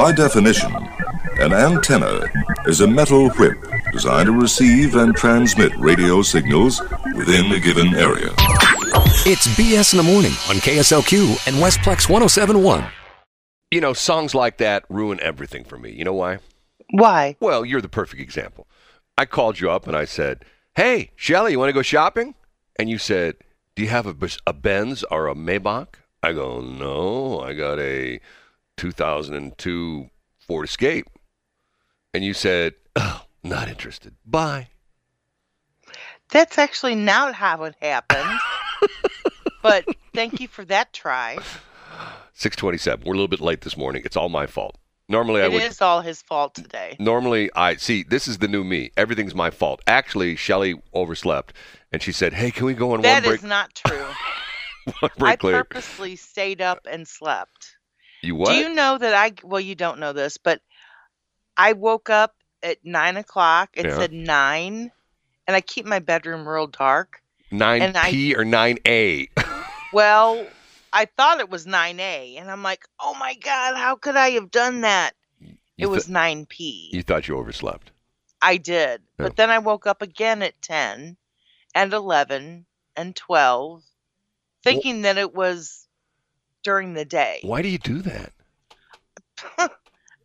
By definition, an antenna is a metal whip designed to receive and transmit radio signals within a given area. It's BS in the morning on KSLQ and Westplex 1071. You know, songs like that ruin everything for me. You know why? Why? Well, you're the perfect example. I called you up and I said, Hey, Shelley, you want to go shopping? And you said, Do you have a, a Benz or a Maybach? I go, No, I got a 2002 Ford Escape. And you said, Oh, not interested. Bye. That's actually not how it happened. but thank you for that try. 627. We're a little bit late this morning. It's all my fault. Normally, I It would. is all his fault today. Normally, I see. This is the new me. Everything's my fault. Actually, Shelley overslept, and she said, "Hey, can we go on That one is break? not true. I purposely stayed up and slept. You what? Do you know that I? Well, you don't know this, but I woke up at nine o'clock. It Yeah. said nine, and I keep my bedroom real dark. Nine and I- P or nine A? Well, I thought it was nine A, and I'm like, oh my god, how could I have done that? It was nine P. You thought you overslept. I did. Yeah. But then I woke up again at 10 and 11 and 12, thinking that it was during the day. Why do you do that?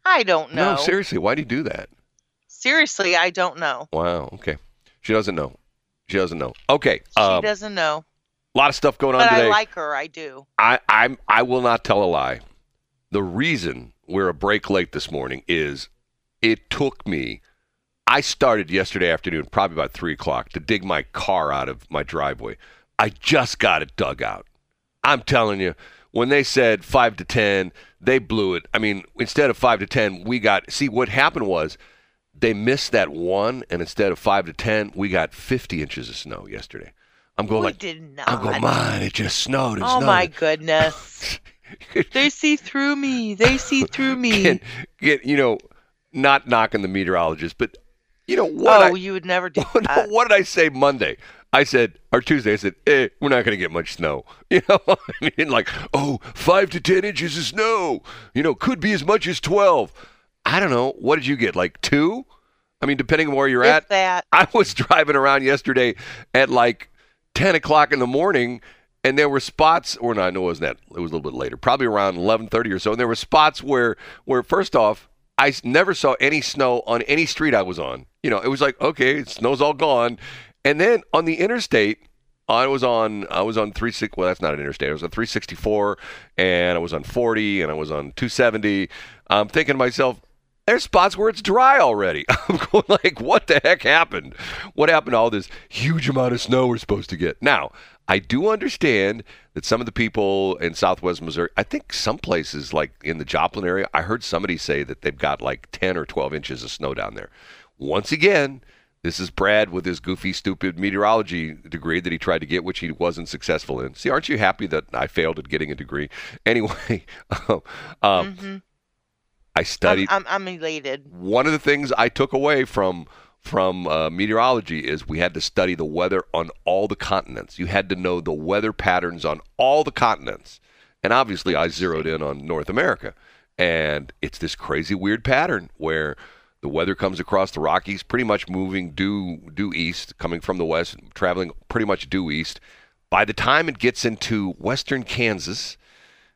I don't know. No, seriously. Why do you do that? Seriously, I don't know. Wow. Okay. She doesn't know. She doesn't know. Okay. She A doesn't know. A lot of stuff going on today. I like her. I do. I, I'm I will not tell a lie. The reason we're a break late this morning is it took me. I started yesterday afternoon, probably about three o'clock, to dig my car out of my driveway. I just got it dug out. I'm telling you, when they said five to ten, they blew it. I mean, instead of five to ten, we got. See, what happened was they missed that one, and instead of five to ten, we got 50 inches of snow yesterday. I'm going we like, did not. I'm going, man, it just snowed. It oh snowed. my goodness. they see through me. They see through me. get, get you know, not knocking the meteorologist, but you know what? oh, I, you would never do no, that. what did I say Monday? I said, or Tuesday, I said, eh, we're not going to get much snow. You know, I mean, like, oh, five to 10 inches of snow, you know, could be as much as 12. I don't know. What did you get? Like two? I mean, depending on where you're If at. that. I was driving around yesterday at like 10 o'clock in the morning, and there were spots, or no, no, it wasn't that. It was a little bit later, probably around 11:30 or so. And there were spots where, where first off, i never saw any snow on any street I was on. You know, it was like, okay, snow's all gone. And then on the interstate, I was on I was on 36 well that's not an interstate. I was on 364 and I was on 40 and I was on 270. I'm thinking to myself, there's spots where it's dry already. I'm going like, what the heck happened? What happened to all this huge amount of snow we're supposed to get? Now, I do understand that some of the people in Southwest Missouri, I think some places like in the Joplin area, I heard somebody say that they've got like 10 or 12 inches of snow down there. Once again, this is Brad with his goofy, stupid meteorology degree that he tried to get, which he wasn't successful in. See, aren't you happy that I failed at getting a degree? Anyway, um, Mhm. I I'm, studied. I'm, I'm elated. One of the things I took away from from uh, meteorology is we had to study the weather on all the continents. You had to know the weather patterns on all the continents, and obviously I zeroed in on North America, and it's this crazy weird pattern where the weather comes across the Rockies, pretty much moving due due east, coming from the west, traveling pretty much due east. By the time it gets into western Kansas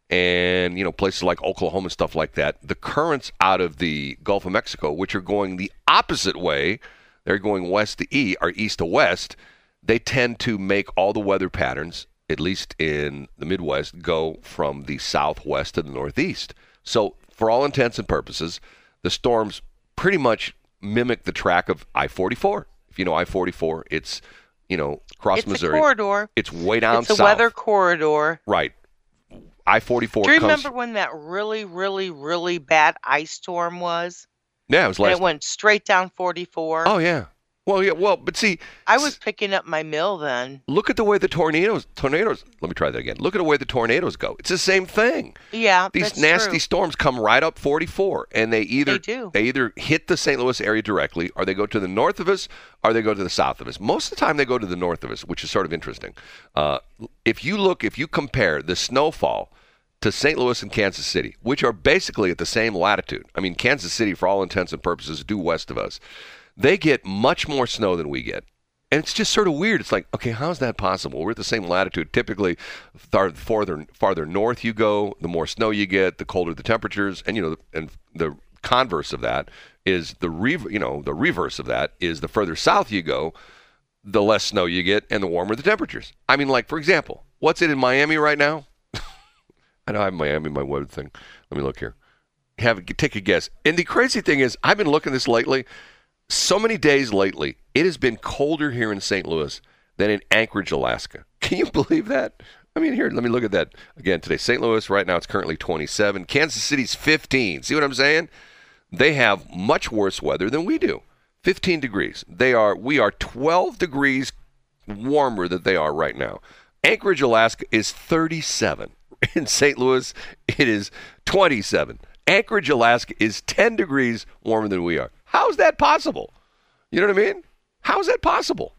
and you know places like Oklahoma and stuff like that, the currents out of the Gulf of Mexico, which are going the opposite way, they're going west to east or east to west. They tend to make all the weather patterns, at least in the Midwest, go from the southwest to the northeast. So, for all intents and purposes, the storms pretty much mimic the track of I-44. If you know I-44, it's you know across it's Missouri. a corridor. It's way down south. it's a south. weather corridor. Right. I-44 Do you comes. remember when that really, really, really bad ice storm was? Yeah, it was And last. it went straight down 44. oh yeah. Well, yeah. Well, but see, I was picking up my mill then. look at the way the tornadoes. Tornadoes. Let me try that again. Look at the way the tornadoes go. It's the same thing. Yeah, These nasty true. storms come right up 44, and they either They do. either hit the St. Louis area directly, or they go to the north of us, or they go to the south of us. Most of the time, they go to the north of us, which is sort of interesting. Uh, if you look, if you compare the snowfall to St. Louis and Kansas City, which are basically at the same latitude. I mean, Kansas City, for all intents and purposes, due west of us. They get much more snow than we get. And it's just sort of weird. It's like, okay, how's that possible? We're at the same latitude. Typically, far, farther farther north you go, the more snow you get, the colder the temperatures, and you know, and the converse of that is the re- you know the reverse of that is the further south you go, the less snow you get and the warmer the temperatures. I mean, like for example, what's it in Miami right now? I know I have Miami my web thing. Let me look here. Have take a guess. And the crazy thing is, I've been looking this lately. So many days lately, it has been colder here in St. Louis than in Anchorage, Alaska. Can you believe that? I mean, here, let me look at that again today. St. Louis, right now, it's currently 27. Kansas City's 15. See what I'm saying? They have much worse weather than we do. 15 degrees. They are we are 12 degrees warmer than they are right now. Anchorage, Alaska is 37. In St. Louis, it is 27. Anchorage, Alaska is 10 degrees warmer than we are. How's that possible? You know what I mean? How's that possible?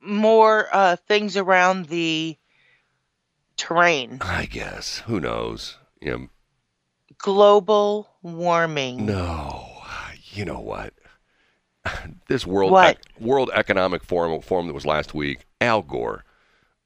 More uh, things around the terrain. I guess. Who knows? You know, Global warming. No, you know what? This world What? Ec- World Economic Forum forum that was last week. Al Gore.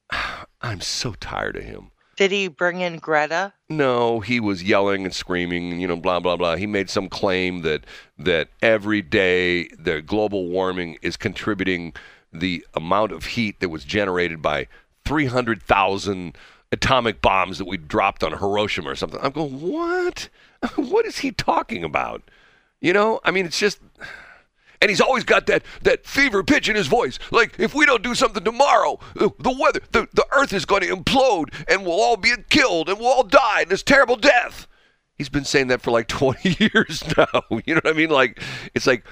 I'm so tired of him. Did he bring in Greta? No, he was yelling and screaming, you know, blah blah blah. He made some claim that that every day the global warming is contributing the amount of heat that was generated by 300,000 atomic bombs that we dropped on Hiroshima or something. I'm going, "What? what is he talking about?" You know, I mean, it's just and he's always got that that fever pitch in his voice. Like if we don't do something tomorrow, the, the weather, the, the earth is going to implode, and we'll all be killed, and we'll all die in this terrible death. He's been saying that for like 20 years now. You know what I mean? Like it's like,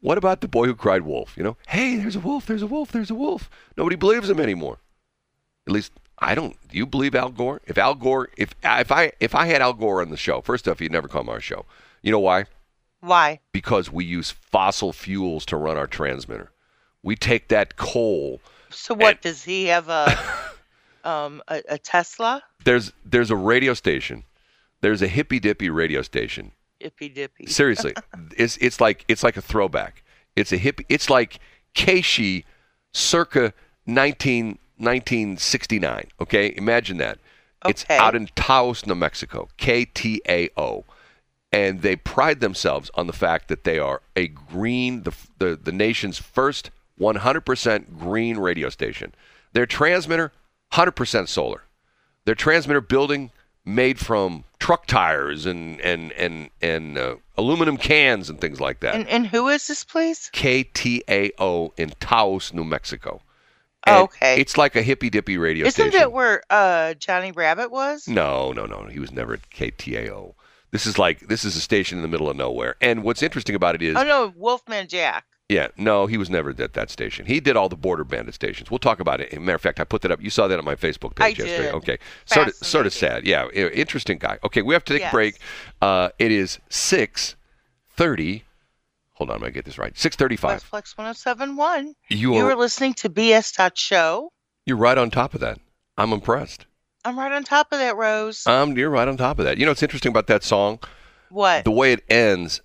what about the boy who cried wolf? You know, hey, there's a wolf, there's a wolf, there's a wolf. Nobody believes him anymore. At least I don't. Do you believe Al Gore? If Al Gore, if if I if I had Al Gore on the show, first off, he'd never come on our show. You know why? Why? because we use fossil fuels to run our transmitter. We take that coal. So what And- does he have a um a, a Tesla? There's there's a radio station. There's a hippy dippy radio station. Ippy dippy. Seriously, it's it's like it's like a throwback. It's a hippie. It's like Keishi, circa 19, 1969. Okay, imagine that. Okay. It's out in Taos, New Mexico. K T A O. and they pride themselves on the fact that they are a green, the, the, the nation's first 100% green radio station. Their transmitter, 100% solar. Their transmitter building made from truck tires and and and and uh, aluminum cans and things like that. And and who is this place? KTAO in Taos, New Mexico. Oh, okay. It's like a hippy dippy radio station. Isn't station. that where uh Johnny Rabbitt was? No, no, no. He was never at KTAO. This is like this is a station in the middle of nowhere. And what's interesting about it is, Oh no, Wolfman Jack. yeah, no, he was never at that station. He did all the border bandit stations. We'll talk about it. As a matter of fact, I put that up. You saw that on my Facebook page I yesterday. did. Okay, sort of, sort of sad. Yeah, interesting guy. Okay, we have to take Yes. a break. Uh, it is six thirty. Hold on, I'm gonna get this right. Six thirty-five. Westplex 1071. You You are were listening to BS Dot Show. you're right on top of that. I'm impressed. I'm right on top of that, Rose. Um, you're right on top of that. You know what's interesting about that song? what? the way it ends,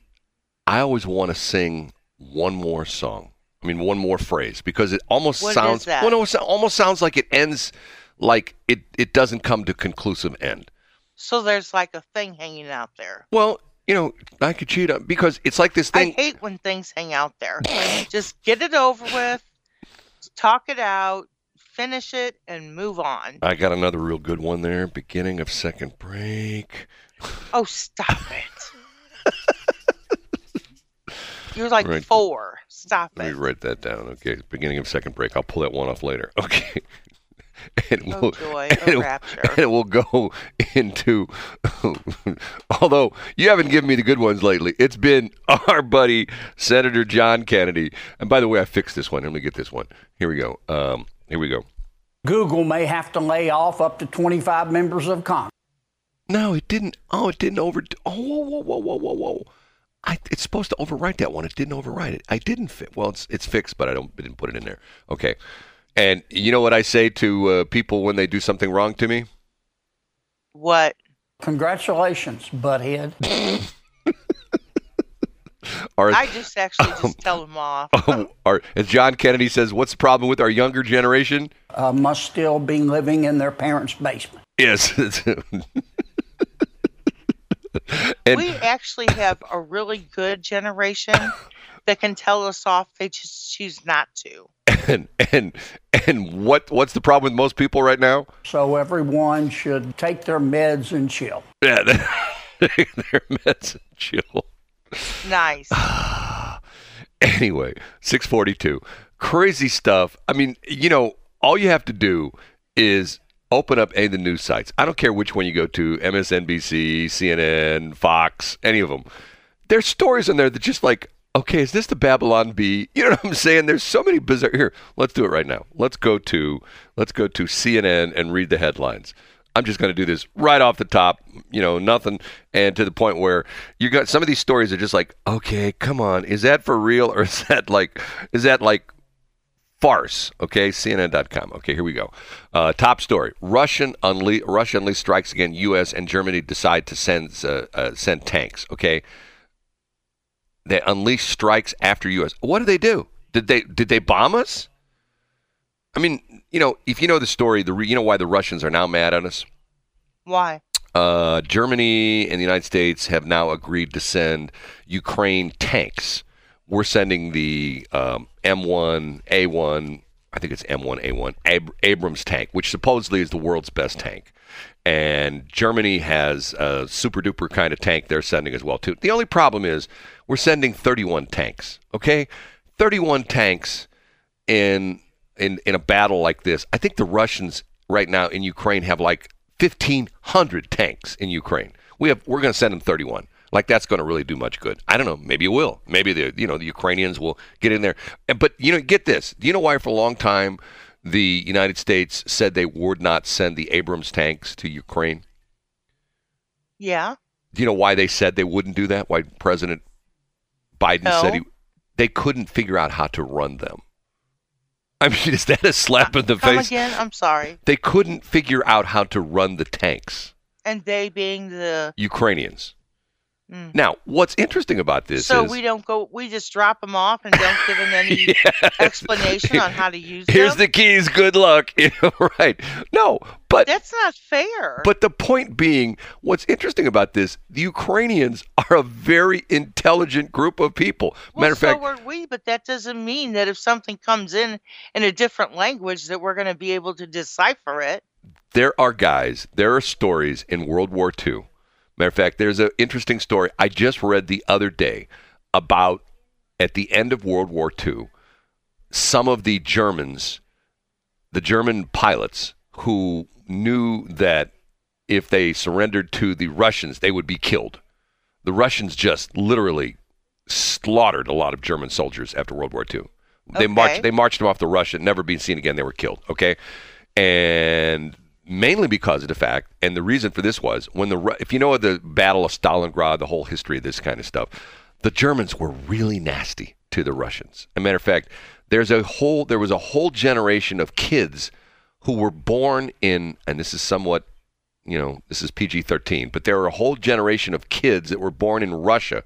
I always want to sing one more song. I mean, one more phrase because it almost What is sounds. that? Well, no, it almost sounds like it ends like it. It doesn't come to conclusive end. so there's like a thing hanging out there. Well, you know, I could cheat on because it's like this thing. I hate when things hang out there. Just get it over with, talk it out, finish it, and move on. I got another real good one there. Beginning of second break. Oh, stop it. You're like Right. four. Stop Let me it. write that down. Okay, beginning of second break. I'll pull that one off later. Okay. and Oh, we'll, joy. and, Oh, it- and it will go into. although you haven't given me the good ones lately, it's been our buddy Senator John Kennedy. And by the way, I fixed this one. Let me get this one. Here we go. Um, here we go. Google may have to lay off up to 25 members of Congress. No, it didn't. Oh, it didn't over. Oh, whoa, whoa, whoa, whoa, whoa, whoa. I, it's supposed to overwrite that one. It didn't overwrite it. I didn't fit. Well, it's it's fixed, but I don't I didn't put it in there. Okay. And you know what I say to uh, people when they do something wrong to me? What? Congratulations, butthead. Or, I just actually just tell them off. or as John Kennedy says, what's the problem with our younger generation? Uh, must still be living in their parents' basement. Yes. and we actually have a really good generation that can tell us off. They just choose not to. and and and what what's the problem with most people right now? So everyone should take their meds and chill. Yeah, their meds and chill. Nice. Anyway, 642. Crazy stuff. I mean, you know, all you have to do is open up any of the news sites. I don't care which one you go to MSNBC, CNN, Fox, any of them. There's stories in there that just like, okay, is this the Babylon Bee? You know what I'm saying? There's so many bizarre. Here, let's do it right now. Let's go to let's go to CNN and read the headlines. I'm just going to do this right off the top, you know, nothing, and to the point where you got some of these stories are just like, okay, come on, is that for real or is that like, is that like farce? Okay, CNN.com. Okay, here we go. Uh, top story: Russian unle- Russia unleashed strikes again. U.S. and Germany decide to send uh, uh, send tanks. Okay, they unleash strikes after U.S. What do they do? Did they did they bomb us? I mean, you know, if you know the story, the you know why the Russians are now mad at us. Why? Uh, Germany and the United States have now agreed to send Ukraine tanks. We're sending the um, M1 A1, I think it's M1 A1 Ab- Abrams tank, which supposedly is the world's best tank. And Germany has a super duper kind of tank they're sending as well too. The only problem is we're sending 31 tanks. Okay, 31 tanks in in in a battle like this. I think the Russians right now in Ukraine have like 1500 tanks in Ukraine. We have we're going to send them 31. Like that's going to really do much good. I don't know. Maybe it will. Maybe the you know the Ukrainians will get in there. But you know, get this. Do you know why for a long time the United States said they would not send the Abrams tanks to Ukraine? Yeah. Do you know why they said they wouldn't do that? Why President Biden No. said he they couldn't figure out how to run them. I mean, is that a slap in the Come face? again? I'm sorry. They couldn't figure out how to run the tanks. And they being the Ukrainians. Mm. Now, what's interesting about this so is we don't go. We just drop them off and don't give them any Yes. explanation on how to use Here's them. Here's the keys. Good luck. You know, right? No, but That's not fair. but the point being, what's interesting about this, the Ukrainians are a very intelligent group of people. well, Matter of fact, so are we. But that doesn't mean that if something comes in in a different language, that we're going to be able to decipher it. there are guys, there are stories in World War II. Matter of fact, there's an interesting story I just read the other day about at the end of World War II, some of the Germans, the German pilots who knew that if they surrendered to the Russians, they would be killed. The Russians just literally slaughtered a lot of German soldiers after World War II. They Okay. marched. They marched them off the Russian, never been seen again. They were killed. Okay, and mainly because of the fact, and the reason for this was when the if you know the Battle of Stalingrad, the whole history of this kind of stuff, the Germans were really nasty to the Russians. As a matter of fact, there's a whole there was a whole generation of kids who were born in, and this is somewhat you know, this is PG 13, but there were a whole generation of kids that were born in Russia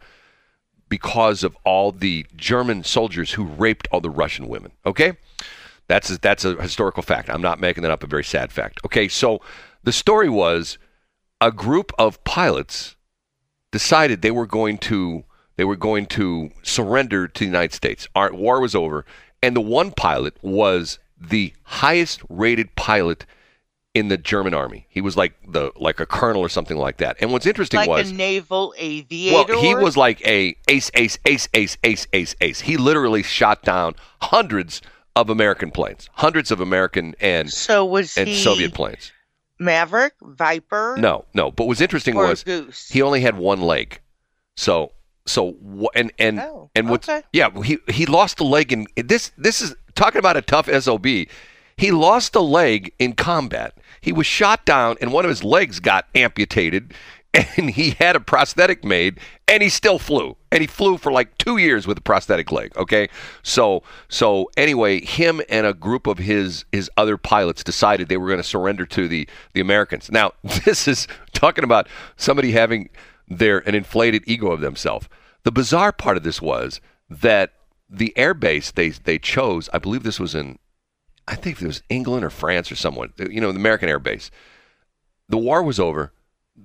because of all the German soldiers who raped all the Russian women. Okay? That's a, that's a historical fact. I'm not making that up, a very sad fact. Okay, so the story was a group of pilots decided they were going to they were going to surrender to the United States. Our war was over, and the one pilot was the highest rated pilot in the German army. He was like the like a colonel or something like that. And what's interesting like was a naval aviator. well, he was like a ace, ace, ace, ace, ace, ace, ace. He literally shot down hundreds of American planes, hundreds of American and So was and he Soviet planes. Maverick, Viper, No, no. But what's interesting was Goose? he only had one leg. So so and and Oh, and what's okay. yeah he he lost a leg in this this is talking about a tough sob. He lost a leg in combat. He was shot down and one of his legs got amputated and he had a prosthetic made and he still flew. And he flew for like two years with a prosthetic leg okay? So so anyway him and a group of his his other pilots decided they were going to surrender to the the americans. Now this is talking about somebody having their an inflated ego of themselves. The bizarre part of this was that the air base they they chose i believe this was in i think it was england or france or someone you know the american air base the war was over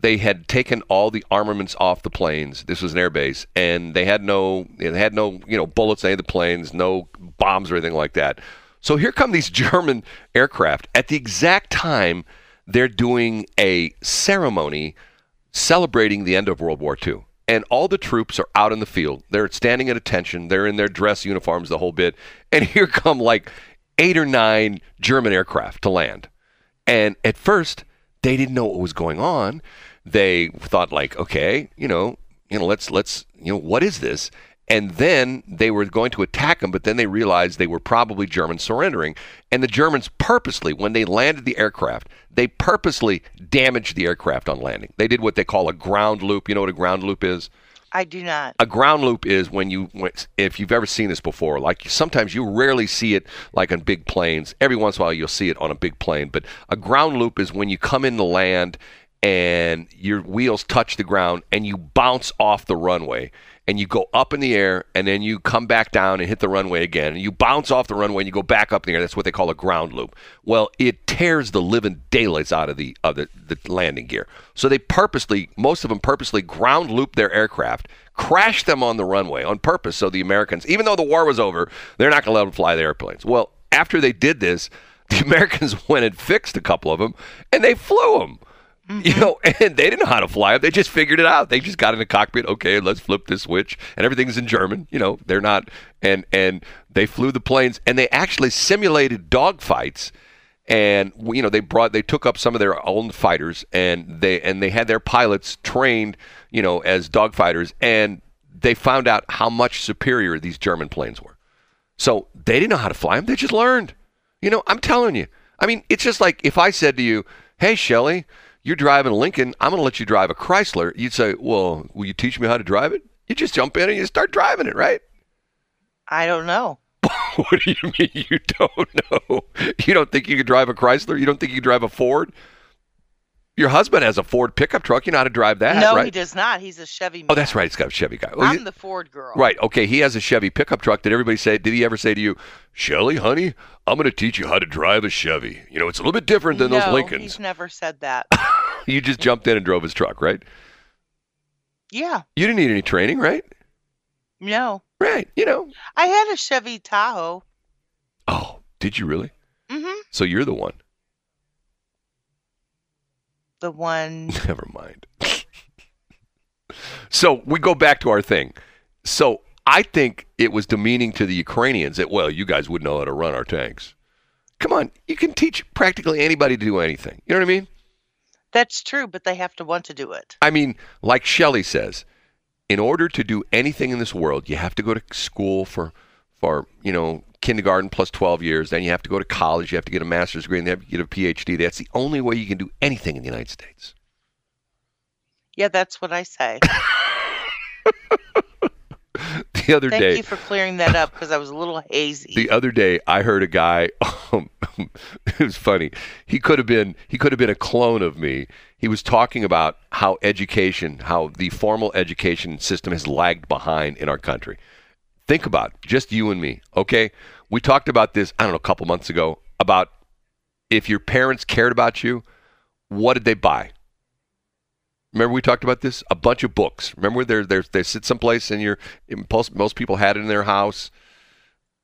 they had taken all the armaments off the planes. This was an air base, and they had no, they had no, you know, bullets in any of the planes, no bombs or anything like that. So here come these German aircraft at the exact time they're doing a ceremony celebrating the end of World War II. And all the troops are out in the field. They're standing at attention. They're in their dress uniforms, the whole bit. And here come like eight or nine German aircraft to land. And at first, they didn't know what was going on. They thought like, okay, you know, you know, let's let's you know, what is this? And then they were going to attack them, but then they realized they were probably Germans surrendering. And the Germans purposely, when they landed the aircraft, they purposely damaged the aircraft on landing. They did what they call a ground loop. You know what a ground loop is? I do not. A ground loop is when you, if you've ever seen this before, like sometimes you rarely see it like on big planes. Every once in a while you'll see it on a big plane, but a ground loop is when you come in the land and your wheels touch the ground and you bounce off the runway and you go up in the air and then you come back down and hit the runway again. And you bounce off the runway and you go back up in the air. That's what they call a ground loop. Well it tears the living daylights out of the of the, the landing gear. So they purposely most of them purposely ground loop their aircraft crash them on the runway on purpose so the americans even though the war was over they're not going to let them fly the airplanes. Well after they did this the americans went and fixed a couple of them and they flew them Mm-hmm. You know, and they didn't know how to fly them. They just figured it out. They just got in the cockpit. Okay, let's flip this switch, and everything's in German. You know, they're not, and and they flew the planes, and they actually simulated dogfights. And you know, they brought, they took up some of their own fighters, and they and they had their pilots trained, you know, as dogfighters, and they found out how much superior these German planes were. So they didn't know how to fly them. They just learned. You know, I'm telling you. I mean, it's just like if I said to you, "Hey, Shelley." You're driving a Lincoln, I'm going to let you drive a Chrysler. You'd say, well, will you teach me how to drive it? You just jump in and you start driving it, right? I don't know. what do you mean you don't know? You don't think you could drive a Chrysler? You don't think you could drive a Ford? Your husband has a Ford pickup truck. You know how to drive that, no, right? he does not. He's a Chevy man. Oh, that's right. He's got a Chevy guy. I'm he- the Ford girl. Right. Okay. He has a Chevy pickup truck. Did everybody say? Did he ever say to you, Shelley, honey, I'm going to teach you how to drive a Chevy? You know, it's a little bit different than no, those Lincolns. he's never said that. You just jumped in and drove his truck, right? yeah. You didn't need any training, right? No. Right. You know. I had a Chevy Tahoe. Oh, did you really? Mm-hmm. So you're the one. The one. Never mind. so we go back to our thing. So I think it was demeaning to the Ukrainians that, well, you guys wouldn't know how to run our tanks. Come on, you can teach practically anybody to do anything. You know what I mean? That's true, but they have to want to do it. I mean, like Shelley says, in order to do anything in this world, you have to go to school for, for you know, kindergarten plus 12 years. Then you have to go to college. You have to get a master's degree, and then you have to get a PhD. That's the only way you can do anything in the United States. Yeah, that's what I say. The other Thank day, you for clearing that up because I was a little hazy. the other day I heard a guy um, it was funny he could have been he could have been a clone of me he was talking about how education how the formal education system has lagged behind in our country think about it, just you and me okay we talked about this I don't know a couple months ago about if your parents cared about you what did they buy Remember we talked about this? A bunch of books. Remember they they they sit someplace and your most most people had it in their house,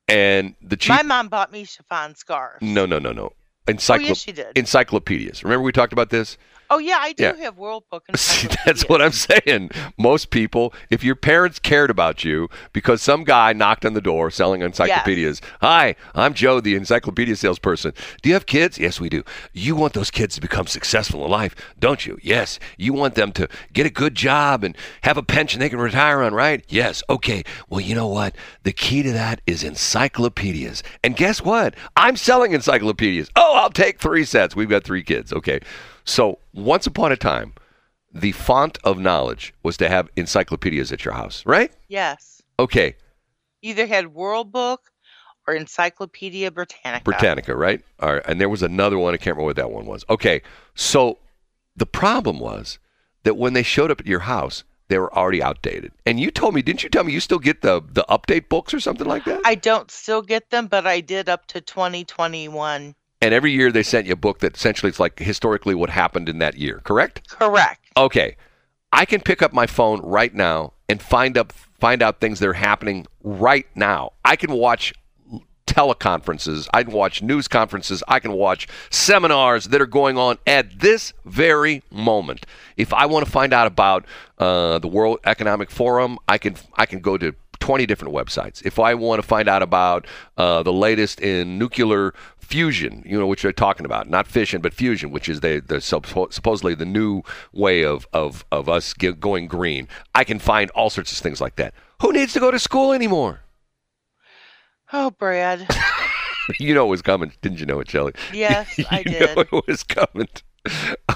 and the cheap My mom bought me chiffon scarves. no, no, no, no. Oh, yes, she did. encyclopedias. Remember we talked about this? Oh, yeah, I do Yeah. have World Book See, that's what I'm saying. Most people, if your parents cared about you because some guy knocked on the door selling encyclopedias. Hi, I'm Joe, the encyclopedia salesperson. Do you have kids? Yes, we do. You want those kids to become successful in life, don't you? Yes. You want them to get a good job and have a pension they can retire on, right? Yes. Okay. Well, you know what? The key to that is encyclopedias. And guess what? I'm selling encyclopedias. Oh, I'll take three sets. We've got three kids. Okay. So once upon a time, the font of knowledge was to have encyclopedias at your house, right? Yes. Okay, Either had World Book or Encyclopedia Britannica. Britannica, right? All right. And there was another one. I can't remember what that one was. Okay. So the problem was that when they showed up at your house, they were already outdated. And you told me, didn't you tell me you still get the the update books or something like that? I don't still get them, but I did up to 2021. And every year they sent you a book that essentially it's like historically what happened in that year, correct? Correct. Okay. I can pick up my phone right now and find up find out things that are happening right now. I can watch teleconferences, I can watch news conferences, I can watch seminars that are going on at this very moment. If I want to find out about uh, the World Economic Forum, I can I can go to 20 different websites. If I want to find out about uh, the latest in nuclear fusion, you know, which they're talking about, not fission, but fusion, which is the, the suppo- supposedly the new way of, of, of us going green, I can find all sorts of things like that. Who needs to go to school anymore? Oh, Brad. You know it was coming, didn't you know it, Shelley? Yes, I you did. know it was coming.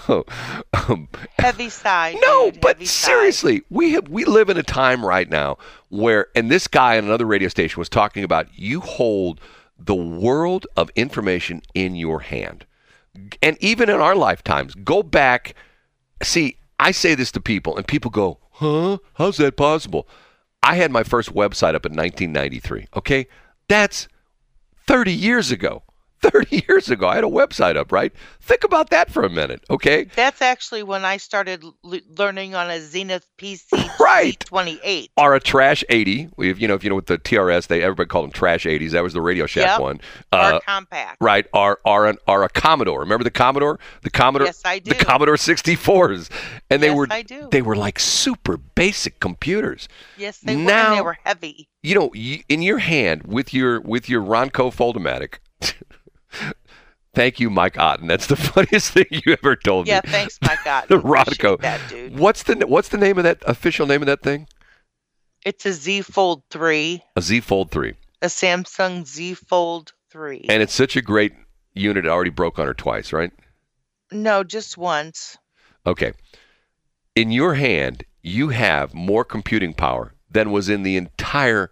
Oh, um, Heavy sigh. no, dude, but seriously, we have we live in a time right now where, and this guy on another radio station was talking about you hold the world of information in your hand, and even in our lifetimes, go back. See, I say this to people, and people go, "Huh? How's that possible?" I had my first website up in 1993. Okay, that's 30 years ago. 30 years ago, I had a website up, right? Think about that for a minute, okay? That's actually when I started l- learning on a Zenith PC Right. 28. Are a Trash 80. We've, you know, if you know with the TRS, they everybody called them Trash 80s. That was the Radio Shack Yep. one. Uh, Compaq. right. Are are an are a Commodore. Remember the Commodore? The Commodore. Yes, I do. The. Commodore 64s, and they Yes, were I do. they were like super basic computers. Yes, they were. Now- And they were heavy. you know, in your hand with your with your Ronco Foldomatic. Thank you, Mike Otten. That's the funniest thing you ever told Yeah, me. Yeah, thanks, Mike Otten. the Ronco. That, dude. What's the what's the name of that official name of that thing? It's a Z Fold 3, A Z Fold three, a Samsung Z Fold 3. and it's such a great unit. It already broke on her twice, right? no, just once. Okay. In your hand, you have more computing power than was in the entire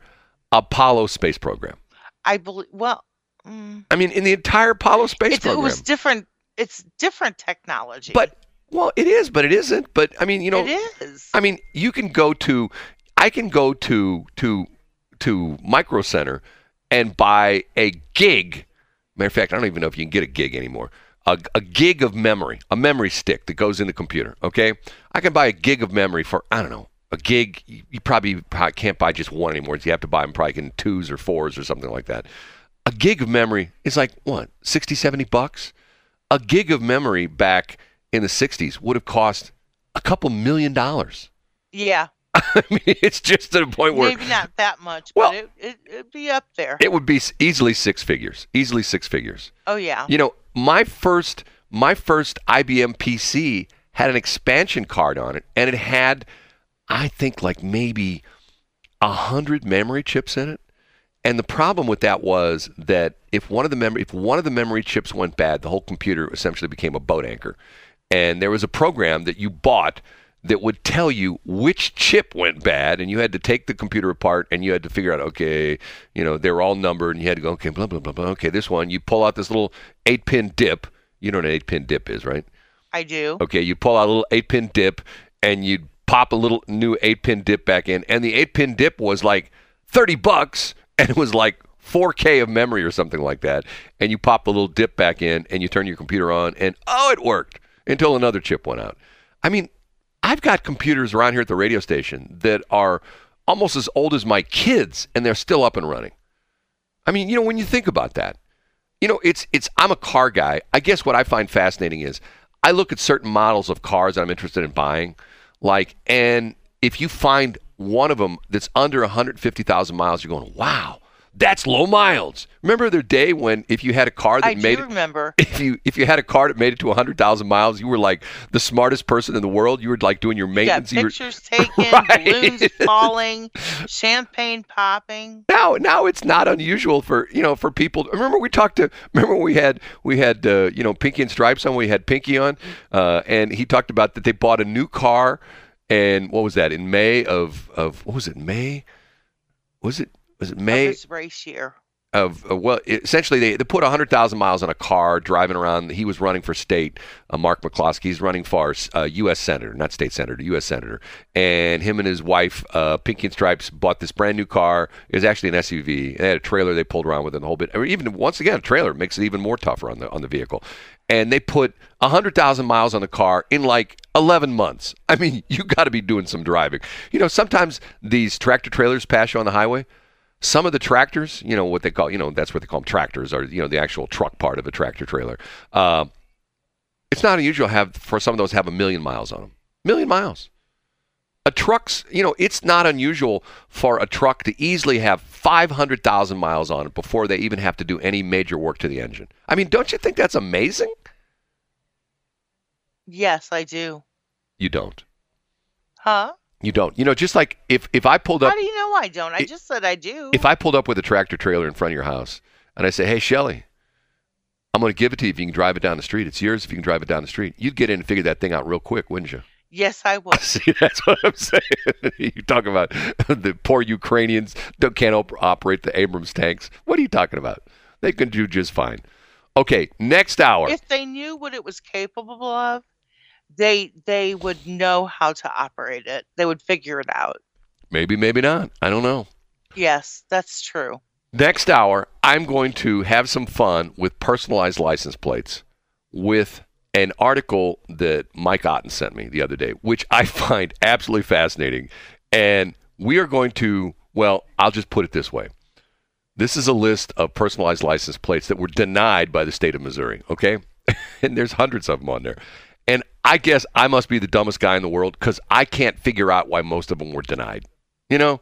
Apollo space program. I believe. Well, mm, I mean, in the entire Apollo space it's, it program. was different. It's different technology. But well, it is, but it isn't. But I mean, you know, it is. I mean, you can go to, I can go to to to Micro Center and buy a gig. Matter of fact, I don't even know if you can get a gig anymore. A, a gig of memory, a memory stick that goes in the computer. Okay, I can buy a gig of memory for I don't know a gig. You, you probably, probably can't buy just one anymore. You have to buy them probably in twos or fours or something like that. A gig of memory is like what 60, 70 bucks. A gig of memory back in the 60s would have cost a couple million dollars. yeah, I mean, it's just to the point where maybe not that much, Well- but it, it, it'd be up there. it would be easily six figures. Easily six figures. oh, yeah. You know, my first my first IBM PC had an expansion card on it, and it had, I think, like maybe a hundred memory chips in it. And the problem with that was that if one of the memory if one of the memory chips went bad, the whole computer essentially became a boat anchor. And there was a program that you bought that would tell you which chip went bad, and you had to take the computer apart and you had to figure out, okay, you know, they were all numbered, and you had to go, okay, blah blah blah blah. Okay, this one, you pull out this little eight-pin dip. You know what an eight-pin dip is, right? I do. Okay, you pull out a little eight pin dip and you pop a little new eight pin dip back in, and the eight pin dip was like 30 bucks and it was like 4K of memory or something like that. And you pop the little dip back in and you turn your computer on, and oh, it worked until another chip went out. I mean, I've got computers around here at the radio station that are almost as old as my kids, and they're still up and running. I mean, you know, when you think about that, you know, it's it's I'm a car guy. I guess what I find fascinating is I look at certain models of cars that I'm interested in buying, like, and if you find one of them that's under 150,000 miles, you're going, wow, That's low miles. Remember the day when if you had a car that I made do it, remember. if you if you had a car that made it to 100,000 miles, you were like the smartest person in the world. You were like doing your maintenance. You were- pictures taken, Right. balloons falling, champagne popping. now now it's not unusual for you know for people remember we talked to remember we had we had uh, you know pinky and stripes on we had pinky on uh, and he talked about that they bought a new car and what was that? In may of of what was it? May? Was it was it of may? this race year. Of uh, well, essentially they, they put 100,000 miles on a car driving around. He was running for state. Uh, Mark McCloskey, he's running for uh, U.S. senator, not state senator, U.S. senator. And him and his wife, uh, Pinky and Stripes, bought this brand new car. It was actually an SUV. They had a trailer they pulled around with it the whole bit. Even once again, a trailer makes it even more tougher on the on the vehicle. And they put 100,000 miles on the car in like 11 months. I mean, you got to be doing some driving. You know, sometimes these tractor trailers pass you on the highway. Some of the tractors, you know what they call, you know that's what they call them tractors, or you know the actual truck part of a tractor trailer. Uh, it's not unusual have for some of those have a million miles on them. Million miles. A truck's, you know, it's not unusual for a truck to easily have 500,000 miles on it before they even have to do any major work to the engine. I mean, don't you think that's amazing? Yes, I do. You don't. Huh? You don't. You know, just like if if I pulled up How do you I don't? I just said I do. if I pulled up with a tractor trailer in front of your house and I say, "Hey, Shelley, I'm going to give it to you if you can drive it down the street. It's yours if you can drive it down the street." You'd get in and figure that thing out real quick, wouldn't you? yes, I would. See, that's what I'm saying. you talk about the poor Ukrainians don't can't op- operate the Abrams tanks. What are you talking about? They can do just fine. Okay, next hour. If they knew what it was capable of, they they would know how to operate it. They would figure it out. Maybe, maybe not. I don't know. Yes, that's true. Next hour, I'm going to have some fun with personalized license plates with an article that Mike Otten sent me the other day, which I find absolutely fascinating. And we are going to, well, I'll just put it this way. This is a list of personalized license plates that were denied by the state of Missouri, okay? and there's hundreds of them on there. And I guess I must be the dumbest guy in the world because I can't figure out why most of them were denied. You know,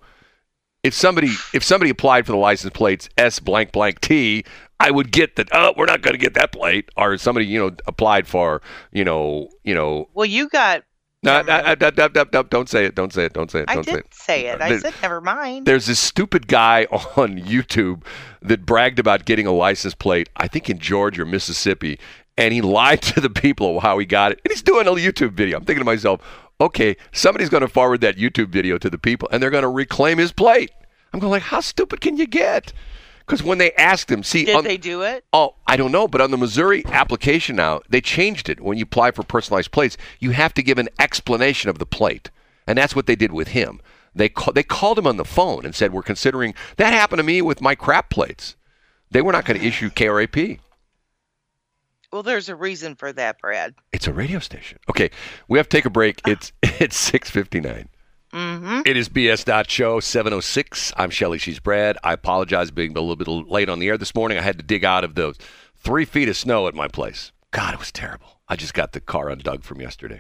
if somebody if somebody applied for the license plates S blank blank T, I would get that. Oh, we're not going to get that plate. Or somebody you know applied for you know you know. Well, you got. No, no, no, no, no, no, don't say it. Don't say it. Don't say it. I Don't say did it. say it. I There- said never mind. There's this stupid guy on YouTube that bragged about getting a license plate, I think in Georgia or Mississippi, and he lied to the people of how he got it. And he's doing a YouTube video. I'm thinking to myself, okay, somebody's going to forward that YouTube video to the people, and they're going to reclaim his plate. I'm going like, how stupid can you get? Because when they asked him, see, Did on- they do it? Oh, I don't know, but on the Missouri application now, they changed it. When you apply for personalized plates, you have to give an explanation of the plate, and that's what they did with him. They they called him on the phone and said, "We're considering." That happened to me with my crap plates. They were not going to issue KRAP. Well, there's a reason for that, Brad. It's a radio station. Okay, we have to take a break. It's it's six fifty nine. Mm-hmm. It is BS Dot Show 706. I'm Shelley. She's Brad. I apologize being a little bit late on the air this morning. I had to dig out of those three feet of snow at my place. God, it was terrible. I just got the car undug from yesterday.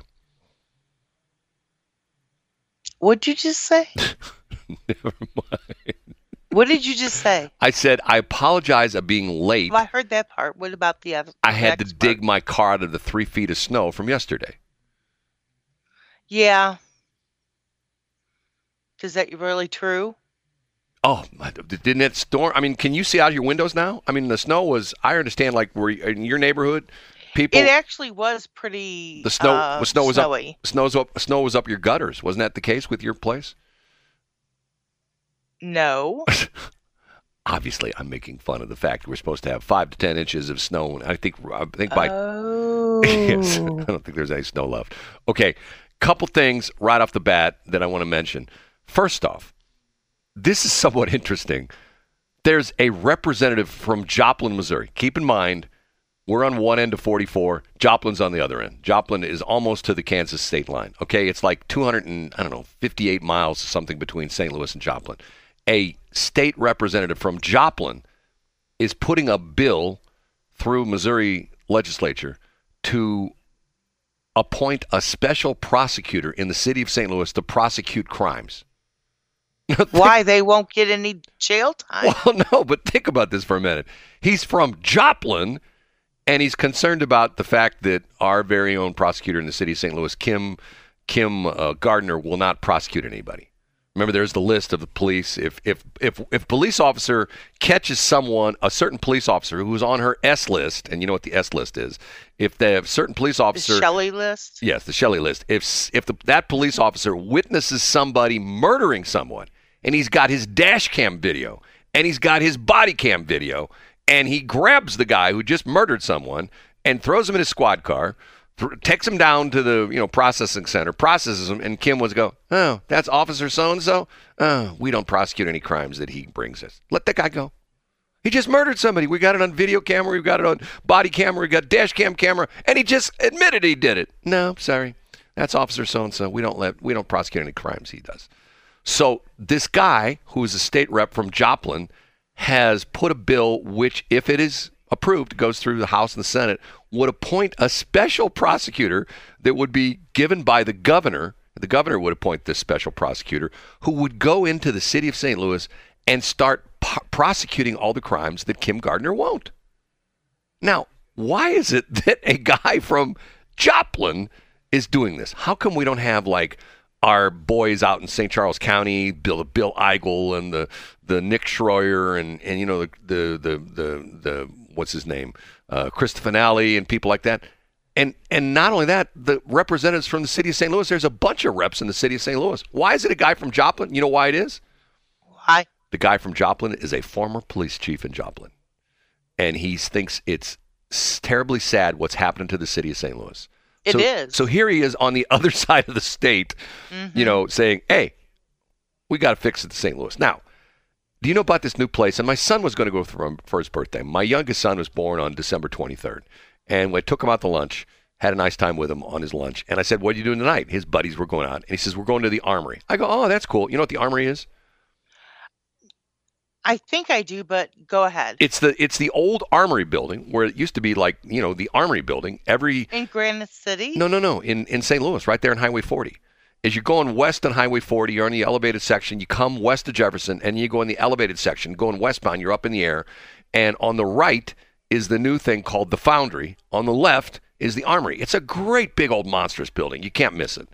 What'd you just say? Never mind. What did you just say? I said, I apologize of being late. Well, I heard that part. What about the other? I had to next dig my car out of the three feet of snow from yesterday. Yeah. Is that really true? Oh, my- didn't it storm? I mean, can you see out your windows now? I mean, the snow was, I understand, like, were you- in your neighborhood, people. It actually was pretty. The snow, uh, the snow was snowy. up. Snow's up. Snow was up your gutters. Wasn't that the case with your place? No. Obviously, I'm making fun of the fact we're supposed to have five to ten inches of snow. I think. I think by. Oh. yes, I don't think there's any snow left. Okay, couple things right off the bat that I want to mention. First off, this is somewhat interesting. There's a representative from Joplin, Missouri. Keep in mind, we're on one end of 44. Joplin's on the other end. Joplin is almost to the Kansas state line. Okay, it's like 200 and I don't know, 58 miles or something between St. Louis and Joplin. A state representative from Joplin is putting a bill through Missouri legislature to appoint a special prosecutor in the city of St. Louis to prosecute crimes. Why they won't get any jail time? Well, no, but think about this for a minute. He's from Joplin, and he's concerned about the fact that our very own prosecutor in the city of St. Louis, Kim Kim uh, Gardner, will not prosecute anybody. Remember, there's the list of the police. If if if if police officer catches someone, a certain police officer who's on her S list, and you know what the S list is. If the certain police officer, The Shelley list? yes, the Shelley list. If if the, that police officer witnesses somebody murdering someone, and he's got his dash cam video, and he's got his body cam video, and he grabs the guy who just murdered someone and throws him in his squad car, th- takes him down to the you know processing center, processes him, and Kim was go, oh, that's Officer so and so. Oh, we don't prosecute any crimes that he brings us. Let that guy go. He just murdered somebody. We got it on video camera. We got it on body camera. We got dash cam camera, and he just admitted he did it. No, sorry, that's Officer so and so. We don't let we don't prosecute any crimes he does. So this guy, who is a state rep from Joplin, has put a bill which, if it is approved, goes through the House and the Senate, would appoint a special prosecutor that would be given by the governor. The governor would appoint this special prosecutor who would go into the city of St. Louis and start p- prosecuting all the crimes that Kim Gardner won't. Now, why is it that a guy from Joplin is doing this? How come we don't have like our boys out in St. Charles County, Bill Bill Eigel and the the Nick Schroer and and you know the the the the, the what's his name, uh, Chris Finale and people like that. And and not only that, the representatives from the city of St. Louis. There's a bunch of reps in the city of St. Louis. Why is it a guy from Joplin? You know why it is? Why? The guy from Joplin is a former police chief in Joplin, and he thinks it's terribly sad what's happening to the city of St. Louis. It so, is. So here he is on the other side of the state, you know, saying, "Hey, we got to fix it to St. Louis." Now, do you know about this new place? And my son was going to go for, for his birthday. My youngest son was born on December 23rd, and we took him out to lunch. Had a nice time with him on his lunch, and I said, "What are you doing tonight?" His buddies were going out, and he says, "We're going to the Armory." I go, "Oh, that's cool." You know what the Armory is? I think I do, but go ahead. It's the it's the old Armory building where it used to be like you know the Armory building. Every In Granite City? no no no in in St. Louis, right there in Highway 40. As you're going west on Highway 40, you're in the elevated section. You come west of Jefferson, and you go in the elevated section. Going westbound, you're up in the air, and on the right is the new thing called the Foundry. On the left is the Armory. It's a great big old monstrous building. You can't miss it.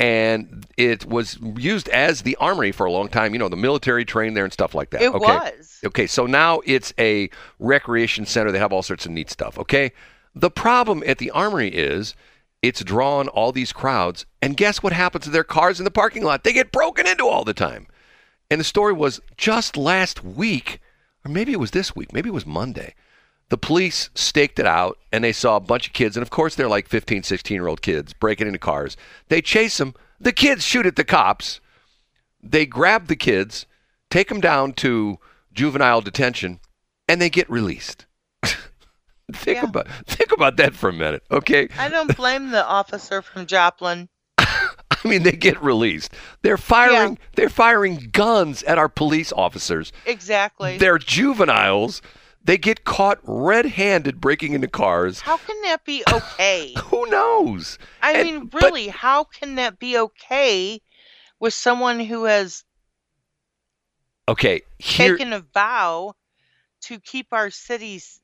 And it was used as the Armory for a long time. You know, the military trained there and stuff like that. It okay? was. Okay, so now it's a recreation center. They have all sorts of neat stuff. Okay, the problem at the Armory is it's drawn all these crowds, and guess what happens to their cars in the parking lot? They get broken into all the time. And the story was just last week, or maybe it was this week, maybe it was Monday. The police staked it out and they saw a bunch of kids, and of course they're like 15, 16 year old kids breaking into cars. They chase them. The kids shoot at the cops. They grab the kids, take them down to juvenile detention, and they get released. think Yeah. about think about that for a minute, okay? I don't blame the officer from Joplin. I mean, they get released. They're firing. They're firing guns at our police officers. Exactly. They're juveniles. They get caught red-handed breaking into cars. How can that be okay? Who knows? I And- mean, but- really, how can that be okay with someone who has Okay, here. taken a vow to keep our cities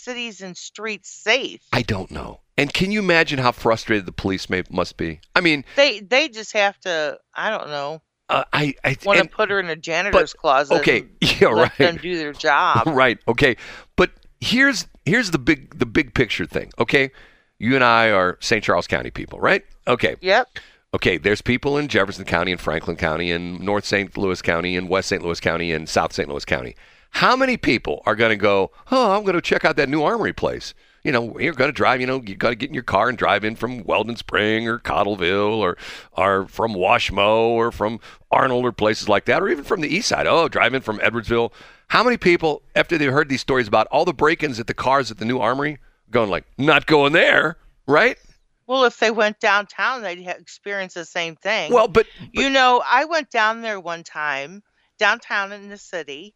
cities and streets safe? I don't know. And can you imagine how frustrated the police may must be? I mean, They they just have to I don't know uh, I I want to put her in a janitor's closet. okay, yeah, them right. do their job. right. Okay. But here's here's the big the big picture thing. Okay, you and I are St. Charles County people, right? Okay. Yep. Okay. There's people in Jefferson County and Franklin County and North St. Louis County and West St. Louis County and South St. Louis County. How many people are going to go? Oh, I'm going to check out that new armory place. You know, you're going to drive. You know, you got to get in your car and drive in from Weldon Spring or Cottleville or or from Washmo or from Arnold or places like that, or even from the east side. Oh, drive in from Edwardsville. How many people, after they heard these stories about all the break-ins at the cars at the new armory, going like, not going there, right? Well, if they went downtown, they'd experience the same thing. Well, but, but you know, I went down there one time, downtown in the city,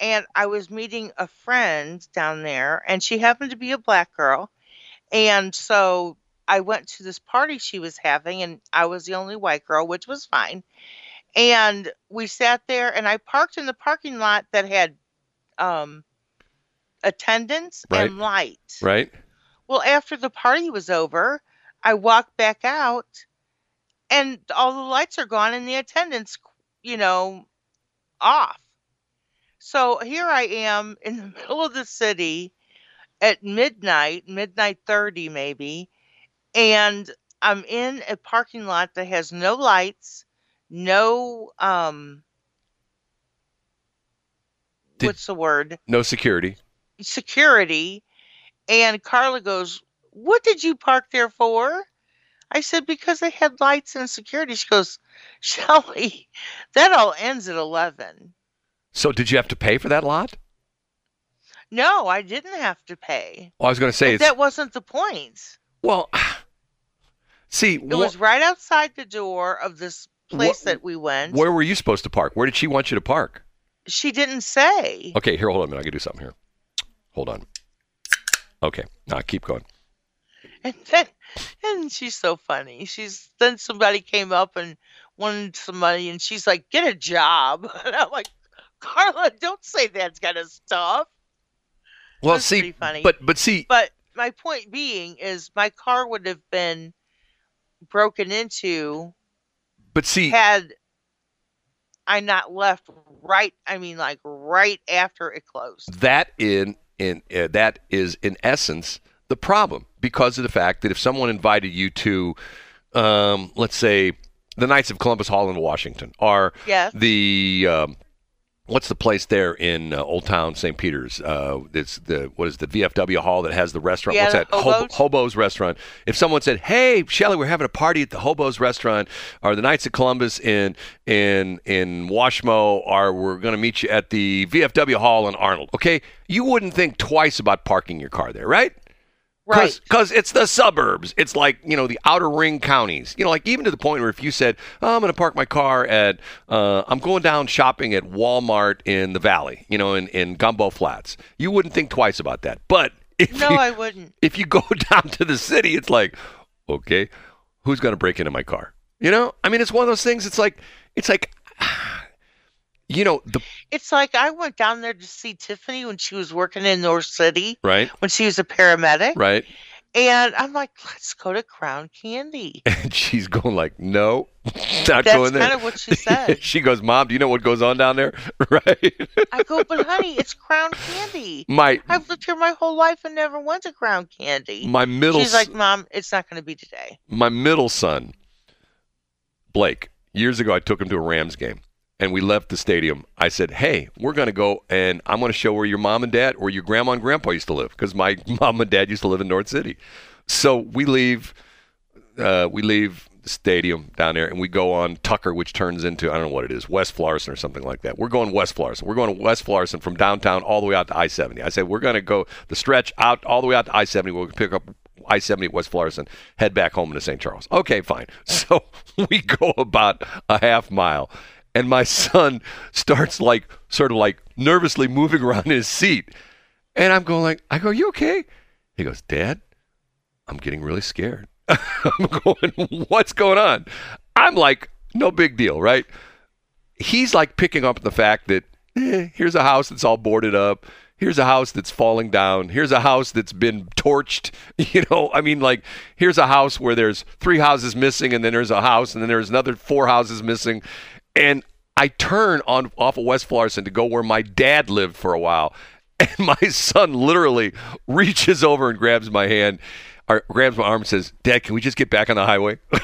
and I was meeting a friend down there, and she happened to be a black girl. And so I went to this party she was having, and I was the only white girl, which was fine. And we sat there and I parked in the parking lot that had um attendance Right. and lights. Right? Well, after the party was over, I walked back out and all the lights are gone and the attendance, you know, off. So here I am in the middle of the city at midnight, midnight 30 maybe, and I'm in a parking lot that has no lights, no um Did- what's the word? No security. security and Carla goes, What did you park there for? I said, Because they had lights and security. She goes, Shelley, that all ends at 11. So did you have to pay for that lot? No, I didn't have to pay. Well, I was going to say that wasn't the point. well. See, It wh- was right outside the door of this place Wh- that we went. where were you supposed to park? Where did she want you to park? She didn't say. Okay, here, hold on a minute. I can do something here. Hold on. Okay, now keep going. And then, and she's so funny. She's then somebody came up and wanted some money, and she's like, "Get a job." And I'm like, "Carla, don't say that kind of stuff." Well, see, funny. but but see, But my point being is, my car would have been broken into but see, had I not left right. I mean, like right after it closed. that in in uh, that is in essence the problem because of the fact that if someone invited you to, um, let's say, the Knights of Columbus Hall in Washington, or Yes. the um, what's the place there in uh, Old Town St. Peter's? Uh, it's the what is the VFW Hall that has the restaurant? Yeah, what's that? Hobo- Hobos? Hobo's restaurant. If someone said, "Hey, Shelley, we're having a party at the Hobo's restaurant, or the Knights of Columbus in in in Washmo, or we're going to meet you at the VFW Hall in Arnold," okay, you wouldn't think twice about parking your car there, right? Right. Because it's the suburbs. It's like, you know, the outer ring counties. You know, like even to the point where if you said, oh, I'm going to park my car at, uh, I'm going down shopping at Walmart in the Valley, you know, in, in Gumbo Flats, you wouldn't think twice about that. But if, No, you, I wouldn't. if you go down to the city, it's like, okay, who's going to break into my car? You know, I mean, it's one of those things. It's like, it's like, you know, the, It's like I went down there to see Tiffany when she was working in North City right, when she was a paramedic. right. And I'm like, let's go to Crown Candy. And she's going like, no, not That's going there. That's kind of what she said. she goes, Mom, do you know what goes on down there? right. I go, but honey, it's Crown Candy. my I've lived here my whole life and never went to Crown Candy. my middle She's like, Mom, it's not going to be today. my middle son, Blake, years ago I took him to a Rams game and we left the stadium. I said, Hey, we're gonna go and I'm gonna show where your mom and dad or your grandma and grandpa used to live, because my mom and dad used to live in North City. So we leave uh, we leave the stadium down there and we go on Tucker, which turns into I don't know what it is, West Florissant or something like that. We're going West Florissant. We're going to West Florissant from downtown all the way out to I seventy. I said we're going to go the stretch out all the way out to I seventy. We'll pick up I seventy West Florissant, head back home into St. Charles. Okay, fine. So we go about a half mile. And my son starts like sort of like nervously moving around in his seat. And I'm going like, I go, you okay? He goes, Dad, I'm getting really scared. I'm going, what's going on? I'm like, no big deal, right? He's like picking up the fact that eh, here's a house that's all boarded up. Here's a house that's falling down. Here's a house that's been torched. You know, I mean, like, here's a house where there's three houses missing, and then there's a house, and then there's another four houses missing. And I turn on off of West Florissant to go where my dad lived for a while. And my son literally reaches over and grabs my hand, or grabs my arm and says, Dad, can we just get back on the highway?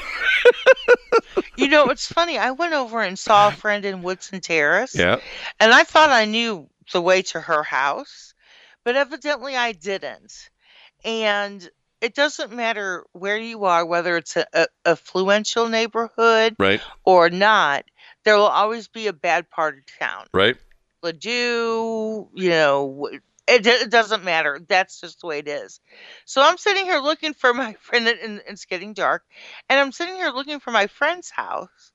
You know, it's funny. I went over and saw a friend in Woodson Terrace. yeah. And I thought I knew the way to her house, but evidently I didn't. And it doesn't matter where you are, whether it's a, a affluential neighborhood Right. or not, there will always be a bad part of town. Right. Ladue, you know, it, it doesn't matter. That's just the way it is. So I'm sitting here looking for my friend, and it's getting dark, and I'm sitting here looking for my friend's house.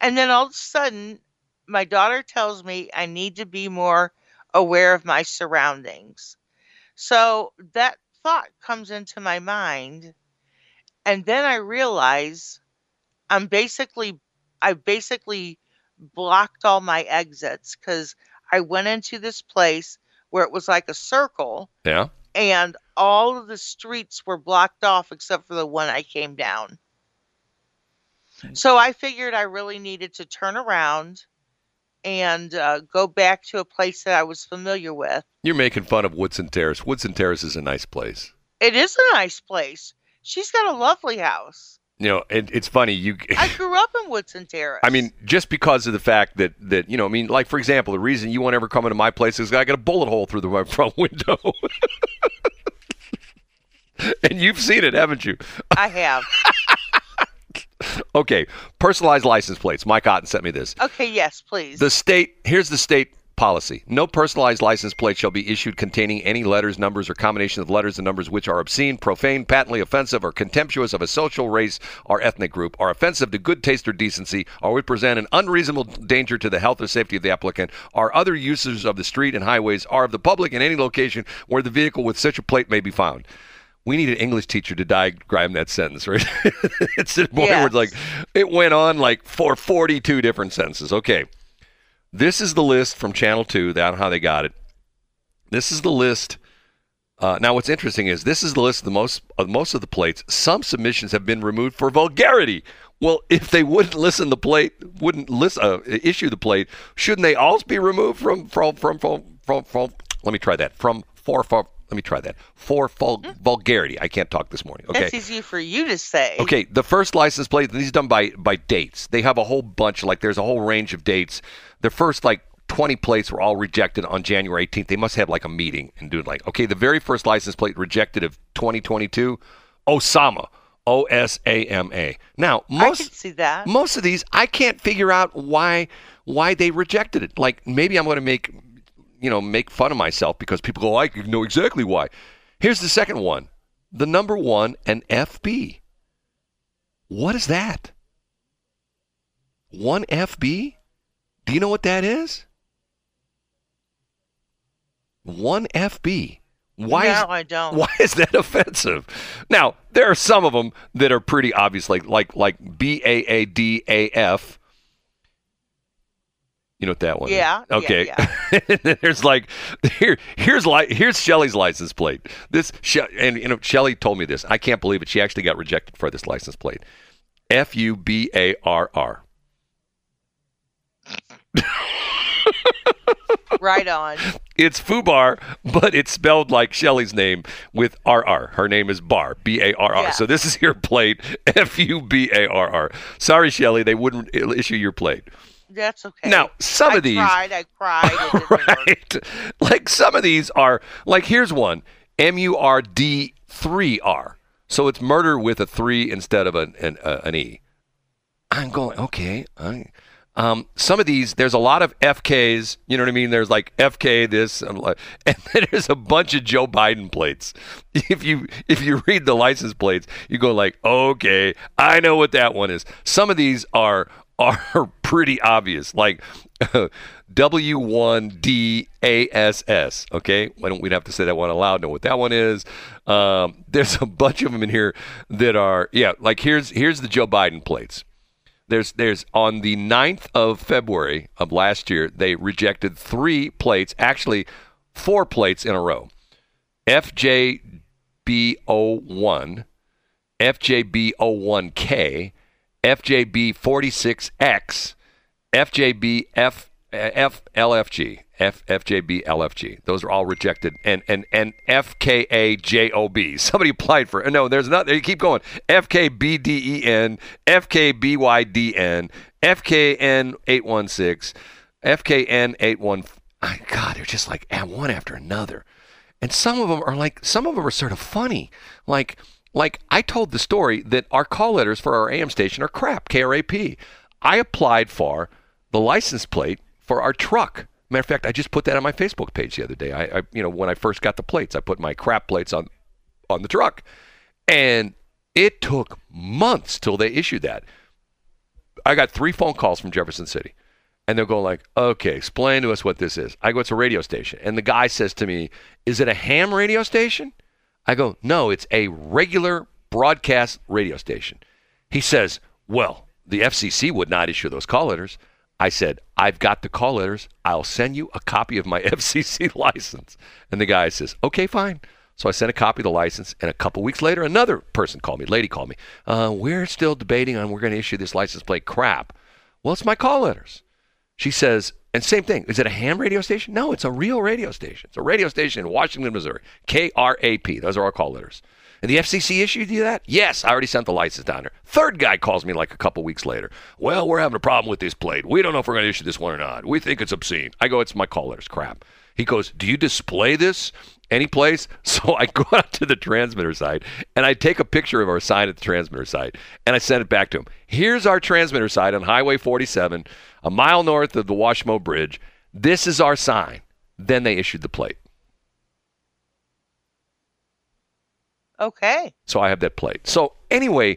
And then all of a sudden, my daughter tells me I need to be more aware of my surroundings. So that thought comes into my mind. And then I realize I'm basically, I basically blocked all my exits because I went into this place where it was like a circle Yeah. and all of the streets were blocked off except for the one I came down. So I figured I really needed to turn around and uh, go back to a place that I was familiar with. You're making fun of Woodson Terrace. Woodson Terrace is a nice place. It is a nice place. She's got a lovely house. You know, it, it's funny. You, I grew up in Woodson Terrace. I mean, just because of the fact that that you know, I mean, like for example, the reason you won't ever come into my place is I got a bullet hole through the my front window. and you've seen it, haven't you? I have. Okay, personalized license plates. Mike Cotton sent me this. Okay, yes, please. The state, here's the state policy. No personalized license plate shall be issued containing any letters, numbers, or combination of letters and numbers which are obscene, profane, patently offensive, or contemptuous of a social race or ethnic group, are offensive to good taste or decency, or would present an unreasonable danger to the health or safety of the applicant, or other users of the street and highways, are of the public in any location where the vehicle with such a plate may be found. We need an English teacher to diagram that sentence, right? it's the point where it's like it went on like for 42 different sentences. Okay. This is the list from Channel 2, that how they got it. This is the list. Uh, now, what's interesting is this is the list of the most of most of the plates. Some submissions have been removed for vulgarity. Well, if they wouldn't listen the plate, wouldn't list, uh, issue the plate, shouldn't they also be removed from from from from from? from let me try that. From for for. Let me try that. For vul- hmm? vulgarity. I can't talk this morning. Okay. That's easy for you to say. Okay, the first license plate, these are done by by dates. They have a whole bunch, like there's a whole range of dates. The first like 20 plates were all rejected on January 18th. They must have like a meeting and do like, okay, the very first license plate rejected of 2022, Osama, O S A M A. Now, I can most see that. most of these I can't figure out why why they rejected it. Like maybe I'm going to make you know make fun of myself because people go I know exactly why. Here's the second one. The number 1 an FB. What is that? 1 FB? Do you know what that is? 1 FB. Why is no, I don't. why is that offensive? Now, there are some of them that are pretty obvious, like like like B A A D A F. You know what that one? Yeah, yeah, Okay. And then There's like here here's li- here's Shelley's license plate. This She- and you know Shelley told me this. I can't believe it. She actually got rejected for this license plate. F U B A R R. Right on. It's Fubar, but it's spelled like Shelley's name with RR. Her name is Bar, B A R R. So this is your plate, F U B A R R. Sorry, Shelley, they wouldn't issue your plate. That's okay. Now, some I of these- cried. I cried. It didn't work. right? Like some of these are like here's one M U R D three R. So it's murder with a three instead of an an, uh, an E. I'm going okay. I, um, some of these there's a lot of FKs. You know what I mean? There's like FK this and, like, and then there's a bunch of Joe Biden plates. If you if you read the license plates, you go like, okay, I know what that one is. Some of these are are pretty obvious, like W1DASS. Okay, why don't we have to say that one aloud? Know what that one is? Um, there's a bunch of them in here that are yeah. Like here's here's the Joe Biden plates. There's there's on the 9th of February of last year they rejected three plates, actually four plates in a row. FJB01, FJB01K, FJB46X, FJB F, F LFG, F FJB LFG. Those are all rejected, and and and FKAJOB. Somebody applied for. No, there's not. You keep going. FKBDEN, FKBYDN, FKN816, FKN81. God, they're just like one after another. And some of them are like some of them are sort of funny. Like like I told the story that our call letters for our AM station are crap, KRAP. I applied for the license plate for our truck. Matter of fact, I just put that on my Facebook page the other day. I, I you know, when I first got the plates, I put my crap plates on on the truck. And it took months till they issued that. I got three phone calls from Jefferson City. And they're going like, okay, explain to us what this is. I go, it's a radio station. And the guy says to me, is it a ham radio station? I go, no, it's a regular broadcast radio station. He says, well, the FCC would not issue those call letters. I said, I've got the call letters. I'll send you a copy of my FCC license. And the guy says, okay, fine. So I sent a copy of the license, and a couple weeks later, another person called me, lady called me. Uh, we're still debating on we're going to issue this license plate. Crap. Well, it's my call letters. She says, and same thing. Is it a ham radio station? No, it's a real radio station. It's a radio station in Washington, Missouri. K R A P. Those are our call letters. And the FCC issued you that? Yes, I already sent the license down there. Third guy calls me like a couple weeks later. Well, we're having a problem with this plate. We don't know if we're going to issue this one or not. We think it's obscene. I go, it's my call letters. Crap. He goes, do you display this any place? So I go out to the transmitter site and I take a picture of our sign at the transmitter site and I send it back to him. Here's our transmitter site on Highway 47, a mile north of the Washmo Bridge. This is our sign. Then they issued the plate. Okay. So I have that plate. So anyway,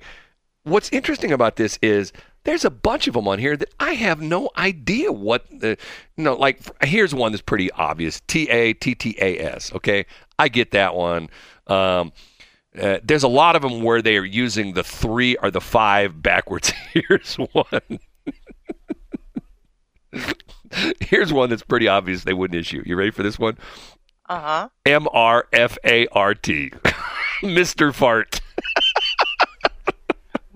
what's interesting about this is there's a bunch of them on here that I have no idea what the, you know, like here's one that's pretty obvious. T A T T A S. Okay. I get that one. Um, uh, there's a lot of them where they are using the three or the five backwards. Here's one. Here's one that's pretty obvious they wouldn't issue. You ready for this one? Uh huh. M R F A R T. Mr. Fart.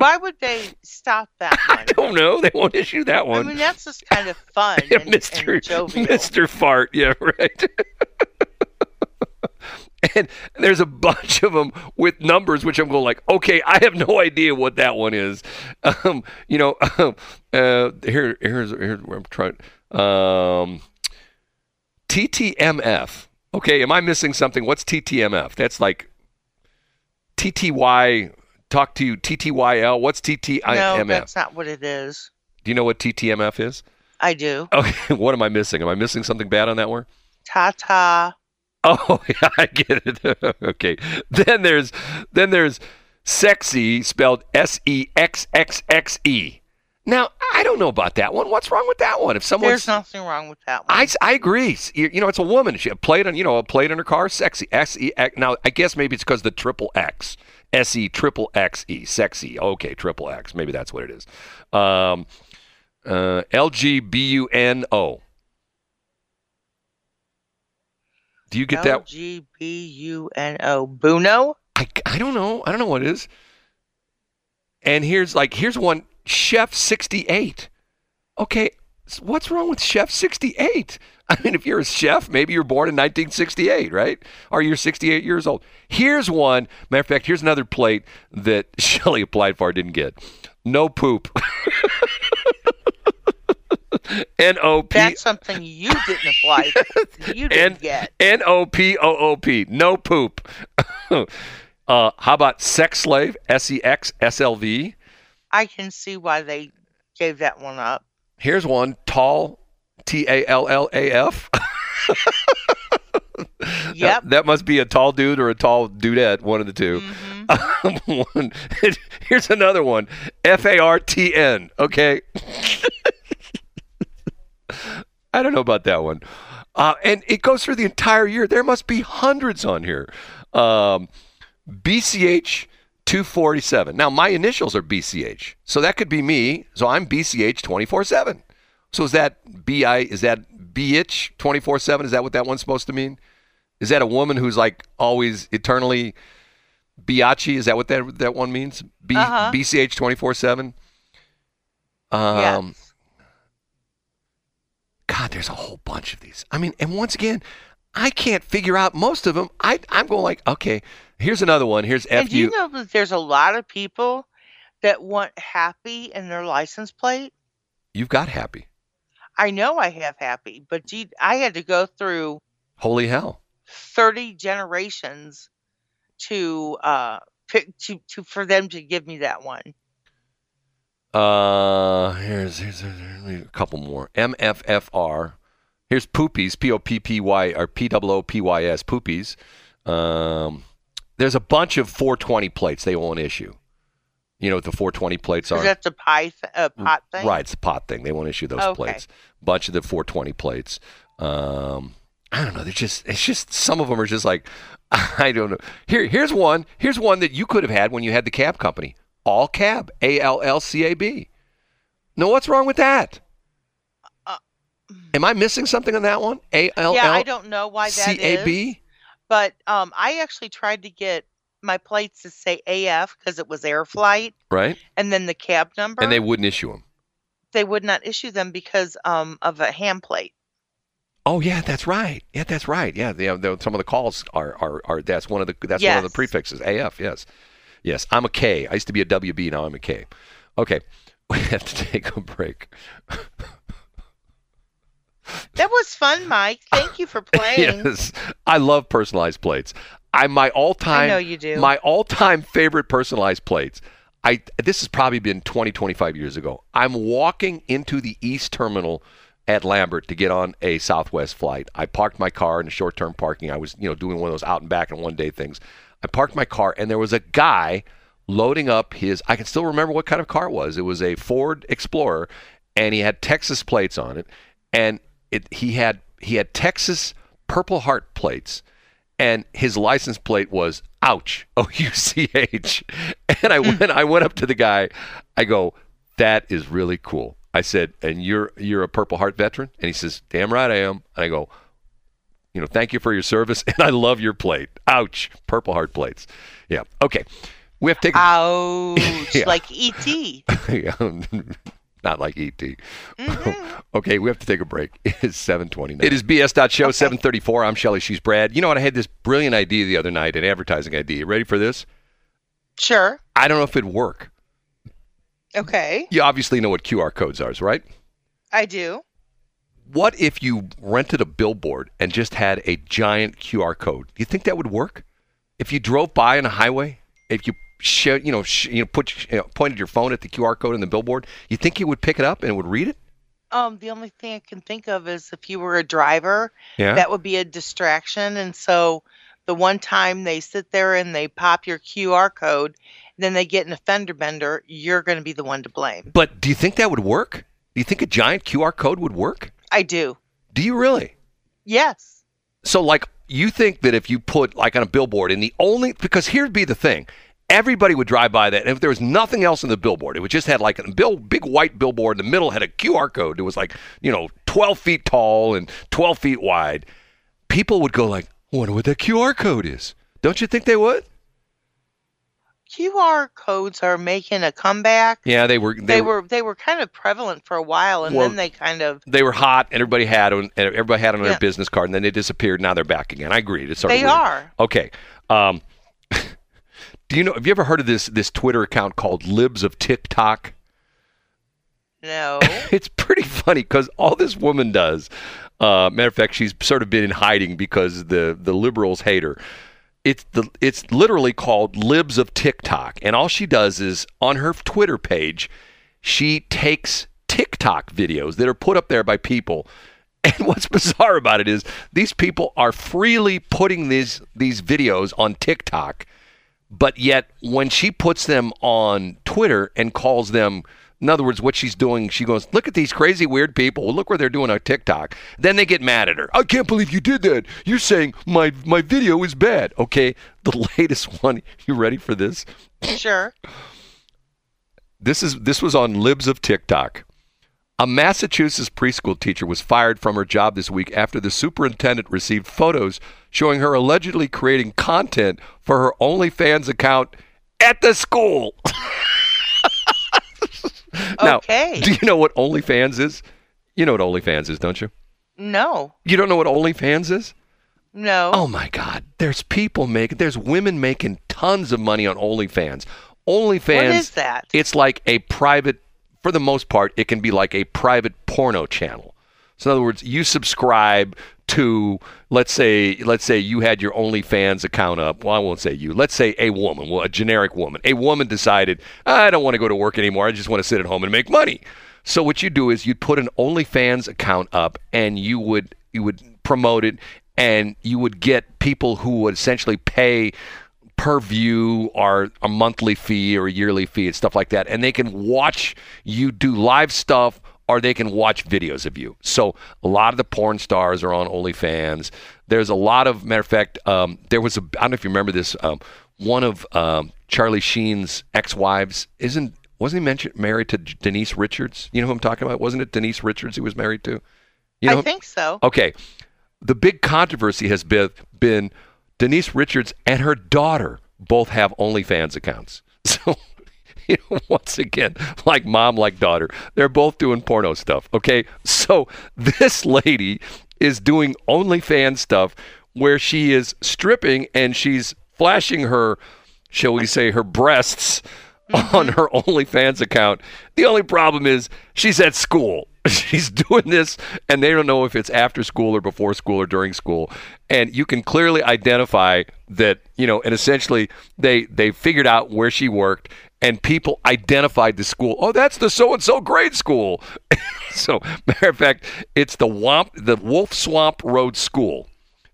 Why would they stop that I one? don't know. They won't issue that one. I mean, that's just kind of fun Yeah, and, Mr. and. Mr. Fart. Yeah, right. and there's a bunch of them with numbers, which I'm going like, okay, I have no idea what that one is. Um, you know, uh, here, here's here's where I'm trying. Um, TTMF. Okay, am I missing something? What's TTMF? That's like TTY. Talk to you. TTYL. What's TTIMF? No, that's not what it is. Do you know what TTMF is? I do. Okay, what am I missing? Am I missing something bad on that one? Ta ta. Oh, yeah, I get it. okay. Then there's then there's sexy spelled S E X X X E. Now, I don't know about that one. What's wrong with that one? If someone There's nothing wrong with that one. I, I agree. You, you know, it's a woman. She played on you know a plate on her car. Sexy. S E X. Now, I guess maybe it's because the triple X. S E triple X E. Sexy. Okay, triple X. Maybe that's what it is. Um, uh, L G B U N O. Do you get that? L G B U N O. Buno? I, I don't know. I don't know what it is. And here's like here's one Chef 68. Okay, what's wrong with Chef 68? I mean, if you're a chef, maybe you're born in 1968, right? Or you're 68 years old. Here's one. Matter of fact, here's another plate that Shelley applied for, didn't get. No poop. N O P That's something you didn't apply for. You didn't N get. N O P O O P. No poop. uh, how about sex slave? S E X S L V. I can see why they gave that one up. Here's one tall, T A L L A F. Yep. That must be a tall dude or a tall dudette, one of the 2 Mhm. one, here's another one F A R T N. Okay. I don't know about that one. Uh, and it goes through the entire year. There must be hundreds on here. Um, BCH 247. Now, my initials are BCH. So that could be me. So I'm BCH 24 7. So is that BI, is that BH 24 7? Is that what that one's supposed to mean? Is that a woman who's like always eternally biatchy? Is that what that that one means? B, Uh-huh. BCH 24 7? Um, yes. God, there's a whole bunch of these. I mean, and once again, I can't figure out most of them. I, I'm going like, okay, here's another one. Here's And do you know that there's a lot of people that want happy in their license plate? You've got happy. I know I have happy, but gee, I had to go through Holy hell. 30 generations to uh pick to, to for them to give me that one. Uh, here's, here's, here's a couple more. MFFR. Here's Poopies, P O P P Y or P O O P Y S, Poopies. Um, there's a bunch of 420 plates they won't issue. You know what the 420 plates Is are? that the pie th- uh, pot thing? Right, it's a pot thing. They won't issue those Okay. plates. Bunch of the 420 plates. Um, I don't know. They're just. It's just some of them are just like I don't know. Here, here's one. Here's one that you could have had when you had the cab company. All cab. A L L C A B. No, what's wrong with that? Am I missing something on that one? A L Yeah, I L don't know why that C A is. But um, I actually tried to get my plates to say AF because it was air flight, Right, and then the cab number. and they wouldn't issue them. they would not issue them because um, of a ham plate. Oh yeah, that's right. Yeah, that's right. Yeah, the, the, some of the calls are, are are that's one of the that's one of the prefixes. AF. Yes, yes. I'm a K. I used to be a WB. Now I'm a K. Okay, we have to take a break. That was fun, Mike. Thank you for playing. yes, I love personalized plates. I my all time. I know you do. My all time favorite personalized plates. I this has probably been 20, 25 years ago. I'm walking into the East Terminal at Lambert to get on a Southwest flight. I parked my car in a short term parking. I was, you know, doing one of those out and back and one day things. I parked my car and there was a guy loading up his I can still remember what kind of car it was. It was a Ford Explorer and he had Texas plates on it and it he had he had Texas Purple Heart plates and his license plate was ouch o u c h. And i hmm. went i went up to the guy i go that is really cool. I said and you're you're a purple heart veteran? And he says damn right i am. And i go you know thank you for your service and i love your plate. Ouch purple heart plates. Yeah okay. We have to take Ouch! Yeah. Like E ET. Yeah, Not like ET. Mm-hmm. okay, we have to take a break. It's 729. It is BS.show 734. I'm Shelley. She's Brad. You know what? I had this brilliant idea the other night, an advertising idea. You ready for this? Sure. I don't know if it'd work. Okay. You obviously know what QR codes are, right? I do. What if you rented a billboard and just had a giant QR code? Do you think that would work? If you drove by on a highway, if you you know, sh- you know, put you know, pointed your phone at the QR code in the billboard, you think you would pick it up and it would read it? Um, the only thing I can think of is if you were a driver, Yeah. that would be a distraction. And so the one time they sit there and they pop your QR code, then they get an offender bender, you're going to be the one to blame. But do you think that would work? Do you think a giant QR code would work? I do. Do you really? Yes. So, like, you think that if you put like on a billboard, and the only because here'd be the thing, everybody would drive by that, and if there was nothing else in the billboard, it would just had like a bill, big white billboard in the middle had a QR code. It was like you know, twelve feet tall and twelve feet wide. People would go like, "I "Wonder what that QR code is." Don't you think they would? QR codes are making a comeback. Yeah, they were. They, were they were kind of prevalent for a while and Well, then they kind of They were hot, and everybody had them, everybody had on their business card, and then they disappeared. Now they're back again. I agree. It's sort they weird. are. Okay. Um, do you know? Have you ever heard of this this Twitter account called Libs of TikTok? No. It's pretty funny because all this woman does. Uh, matter of fact, she's sort of been in hiding because the the liberals hate her. It's the it's literally called Libs of TikTok, and all she does is on her Twitter page, she takes TikTok videos that are put up there by people. And what's bizarre about it is these people are freely putting these these videos on TikTok, but yet when she puts them on Twitter and calls them in other words, what she's doing, she goes, Look at these crazy, weird people. Look what they're doing on TikTok. Then they get mad at her. I can't believe you did that. You're saying my, my video is bad. Okay, the latest one. You ready for this? sure. This is this was on Libs of TikTok. A Massachusetts preschool teacher was fired from her job this week after the superintendent received photos showing her allegedly creating content for her OnlyFans account at the school. now, Okay. do you know what OnlyFans is? You know what OnlyFans is, don't you? No. You don't know what OnlyFans is? No. Oh my God! There's people making, there's women making tons of money on OnlyFans. OnlyFans. What is that? It's like a private, for the most part, it can be like a private porno channel. So in other words, you subscribe to, let's say, let's say you had your OnlyFans account up. Well, I won't say you. Let's say a woman, well, a generic woman. A woman decided, I don't want to go to work anymore. I just want to sit at home and make money. So what you do is you'd put an OnlyFans account up, and you would you would promote it, and you would get people who would essentially pay per view or a monthly fee or a yearly fee and stuff like that. And they can watch you do live stuff or they can watch videos of you. So a lot of the porn stars are on OnlyFans. There's a lot of, matter of fact, um, there was a, I don't know if you remember this, um, one of um, Charlie Sheen's ex-wives isn't, wasn't he mentioned, married to Denise Richards? You know who I'm talking about? Wasn't it Denise Richards he was married to? You know, I think so. Okay. The big controversy has been, been Denise Richards and her daughter both have OnlyFans accounts. So, you know, once again, like mom, like daughter, they're both doing porno stuff. Okay. So this lady is doing OnlyFans stuff where she is stripping and she's flashing her, shall we say, her breasts on mm-hmm. her OnlyFans account. The only problem is she's at school. She's doing this, and they don't know if it's after school or before school or during school. And you can clearly identify that, you know, and essentially they they figured out where she worked, and people identified the school. Oh, that's the so and so grade school. so, matter of fact, it's the Womp, the Wolf Swamp Road School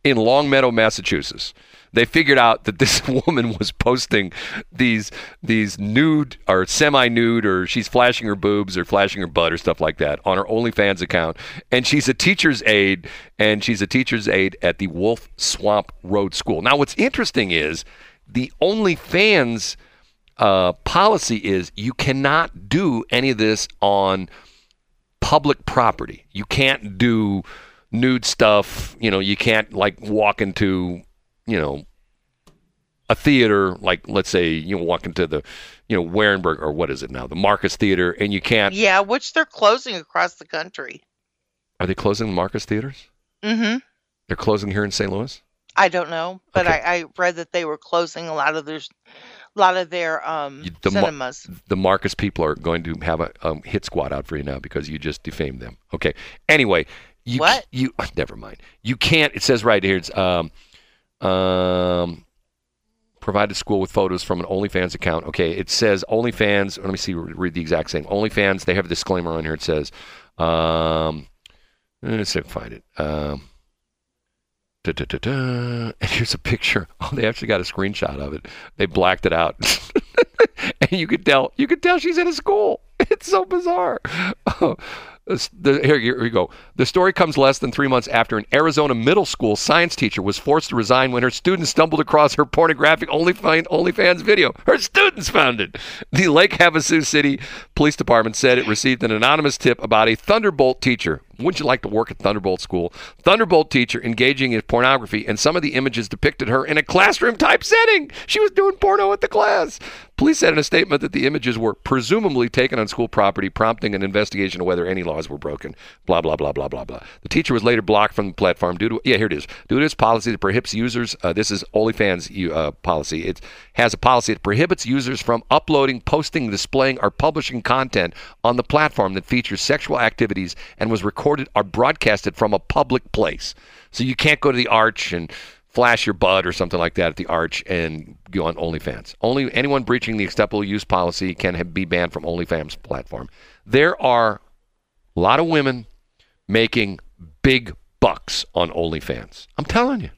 in Longmeadow, Massachusetts. They figured out that this woman was posting these these nude or semi-nude or she's flashing her boobs or flashing her butt or stuff like that on her OnlyFans account, and she's a teacher's aide and she's a teacher's aide at the Wolf Swamp Road School. Now, what's interesting is the OnlyFans uh, policy is you cannot do any of this on public property. You can't do nude stuff. You know, you can't like walk into, you know, a theater, like let's say you walk into the, you know, Wehrenberg or what is it now, the Marcus Theater, and you can't. Yeah, which they're closing across the country. Are they closing the Marcus theaters? Mm-hmm. They're closing here in St. Louis. I don't know, but Okay. I, I read that they were closing a lot of their, a lot of their um the Mar- cinemas. the Marcus people are going to have a um, hit squad out for you now because you just defamed them. Okay. Anyway, you What? you never mind. You can't. It says right here. It's um um provided school with photos from an OnlyFans account. Okay. It says OnlyFans. Let me see. Read the exact same. OnlyFans. They have a disclaimer on here. It says um. Let's see if I can find it. Um. Da, da, da, da. And here's a picture. Oh, they actually got a screenshot of it. They blacked it out, and you could tell. You could tell she's in a school. It's so bizarre. This- the- here, here we go. The story comes less than three months after an Arizona middle school science teacher was forced to resign when her students stumbled across her pornographic OnlyFans, OnlyFans video. Her students found it. The Lake Havasu City Police Department said it received an anonymous tip about a Thunderbolt teacher. Wouldn't you like to work at Thunderbolt School? Thunderbolt teacher engaging in pornography, and some of the images depicted her in a classroom type setting. She was doing porno at the class. Police said in a statement that the images were presumably taken on school property, prompting an investigation of whether any laws were broken. Blah blah blah blah blah blah. The teacher was later blocked from the platform due to yeah here it is due to its policy that prohibits users. Uh, this is OnlyFans uh, policy. It has a policy that prohibits users from uploading, posting, displaying, or publishing content on the platform that features sexual activities and was recorded or broadcasted from a public place. So you can't go to the Arch and flash your butt or something like that at the Arch and go on OnlyFans. Only anyone breaching the acceptable use policy can have, be banned from OnlyFans platform. There are a lot of women making big bucks on OnlyFans. I'm telling you.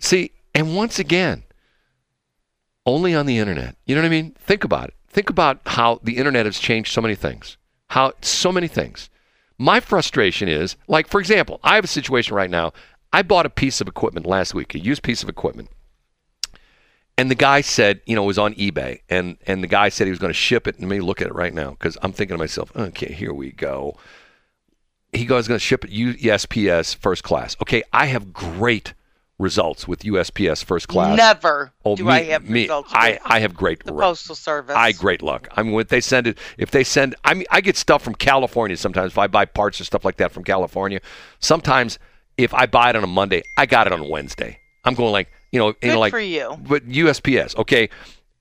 See, and once again, only on the internet. You know what I mean? Think about it. Think about how the internet has changed so many things. How so many things. My frustration is, like, for example, I have a situation right now. I bought a piece of equipment last week, a used piece of equipment. And the guy said, you know, it was on eBay, and and the guy said he was going to ship it. And me look at it right now because I'm thinking to myself, okay, here we go. He goes going to ship it USPS first class. Okay, I have great results with USPS first class. Never Oh, do me, I have me, results I, I have great the postal service. I great luck. I mean, when they send it, if they send, I mean, I get stuff from California sometimes. If I buy parts or stuff like that from California, sometimes if I buy it on a Monday, I got it on a Wednesday. I'm going like, you know, you Good know, like, for you. but USPS, okay.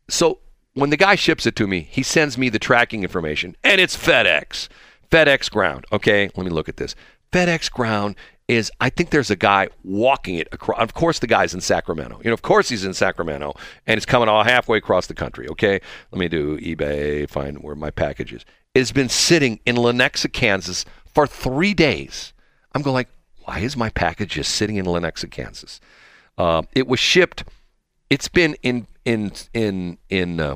So when the guy ships it to me, he sends me the tracking information, and it's FedEx, FedEx Ground. Okay, let me look at this. FedEx Ground is, I think there's a guy walking it across. Of course, the guy's in Sacramento. You know, of course he's in Sacramento, and it's coming all halfway across the country. Okay, let me do eBay, find where my package is. It's been sitting in Lenexa, Kansas, for three days. I'm going like, why is my package just sitting in Lenexa, Kansas? Uh, it was shipped. It's been in in in in uh,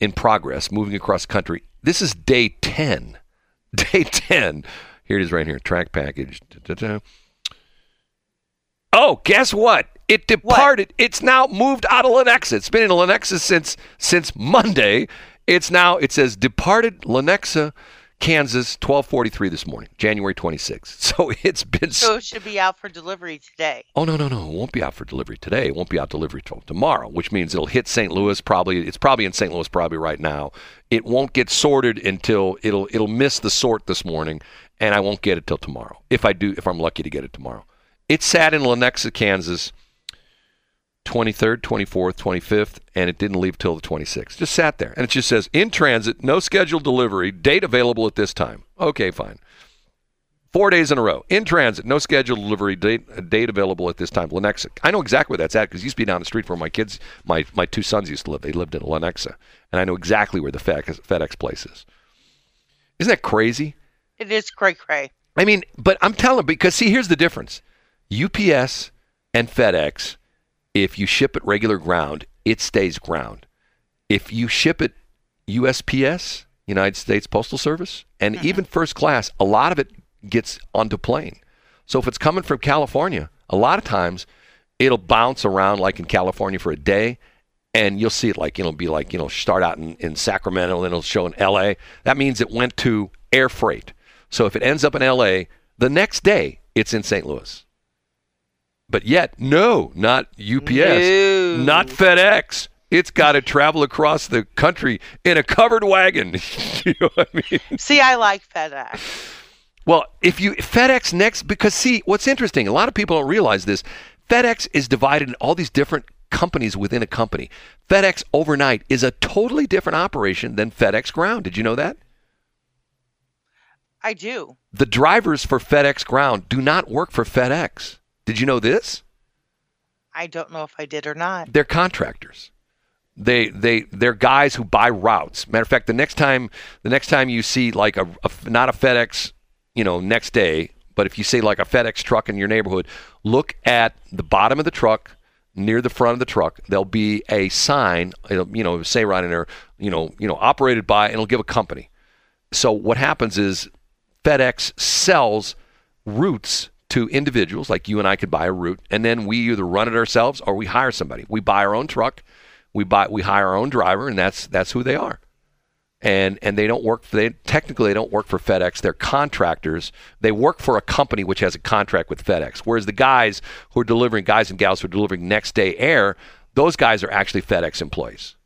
in progress, moving across country. This is day ten. Day ten. Here it is, right here. Track package. Da-da-da. Oh, guess what? It departed. It's now moved out of Lenexa. It's been in Lenexa since since Monday. It's now. It says departed Lenexa, Kansas, 12:43 this morning, January 26th. So it's been. So it should be out for delivery today. Oh no no no! It won't be out for delivery today. It won't be out delivery till tomorrow, which means it'll hit St. Louis probably. It's probably in St. Louis probably right now. It won't get sorted until it'll it'll miss the sort this morning, and I won't get it till tomorrow. If I do, if I'm lucky to get it tomorrow. It sat in Lenexa, Kansas, 23rd, 24th, 25th, and it didn't leave till the 26th. Just sat there, and it just says in transit, no scheduled delivery, date available at this time. Okay, fine. Four days in a row. In transit, no scheduled delivery, date, uh, date available at this time. Lenexa. I know exactly where that's at because used to be down the street from where my kids, my, my two sons used to live. They lived in Lenexa. And I know exactly where the FedEx place is. Isn't that crazy? It is cray cray. I mean, but I'm telling because see, here's the difference. UPS and FedEx, if you ship it regular ground, it stays ground. If you ship it USPS, United States Postal Service, and Mm-hmm. even first class, a lot of it gets onto plane. So if it's coming from California, a lot of times it'll bounce around like in California for a day, and you'll see it like it'll be like you know start out in, in Sacramento and then it'll show in L.A. That means it went to air freight. So if it ends up in L.A. the next day, it's in St. Louis. But yet, no, not UPS, No. not FedEx. It's got to travel across the country in a covered wagon. you know what I mean? See, I like FedEx. Well, if you FedEx next, because see, what's interesting, a lot of people don't realize this. FedEx is divided in all these different companies within a company. FedEx overnight is a totally different operation than FedEx ground. Did you know that? I do. The drivers for FedEx ground do not work for FedEx. Did you know this? I don't know if I did or not. They're contractors. They they they're guys who buy routes. Matter of fact, the next time the next time you see like a, a not a FedEx, you know, next day, but if you see like a FedEx truck in your neighborhood, look at the bottom of the truck near the front of the truck. There'll be a sign, it'll, you know, say right in there, you know, you know, operated by, and it'll give a company. So what happens is FedEx sells routes to individuals like you and I could buy a route, and then we either run it ourselves or we hire somebody. We buy our own truck, we buy we hire our own driver, and that's that's who they are. And and they don't work. They technically they don't work for FedEx. They're contractors. They work for a company which has a contract with FedEx. Whereas the guys who are delivering, guys and gals who are delivering next day air, those guys are actually FedEx employees,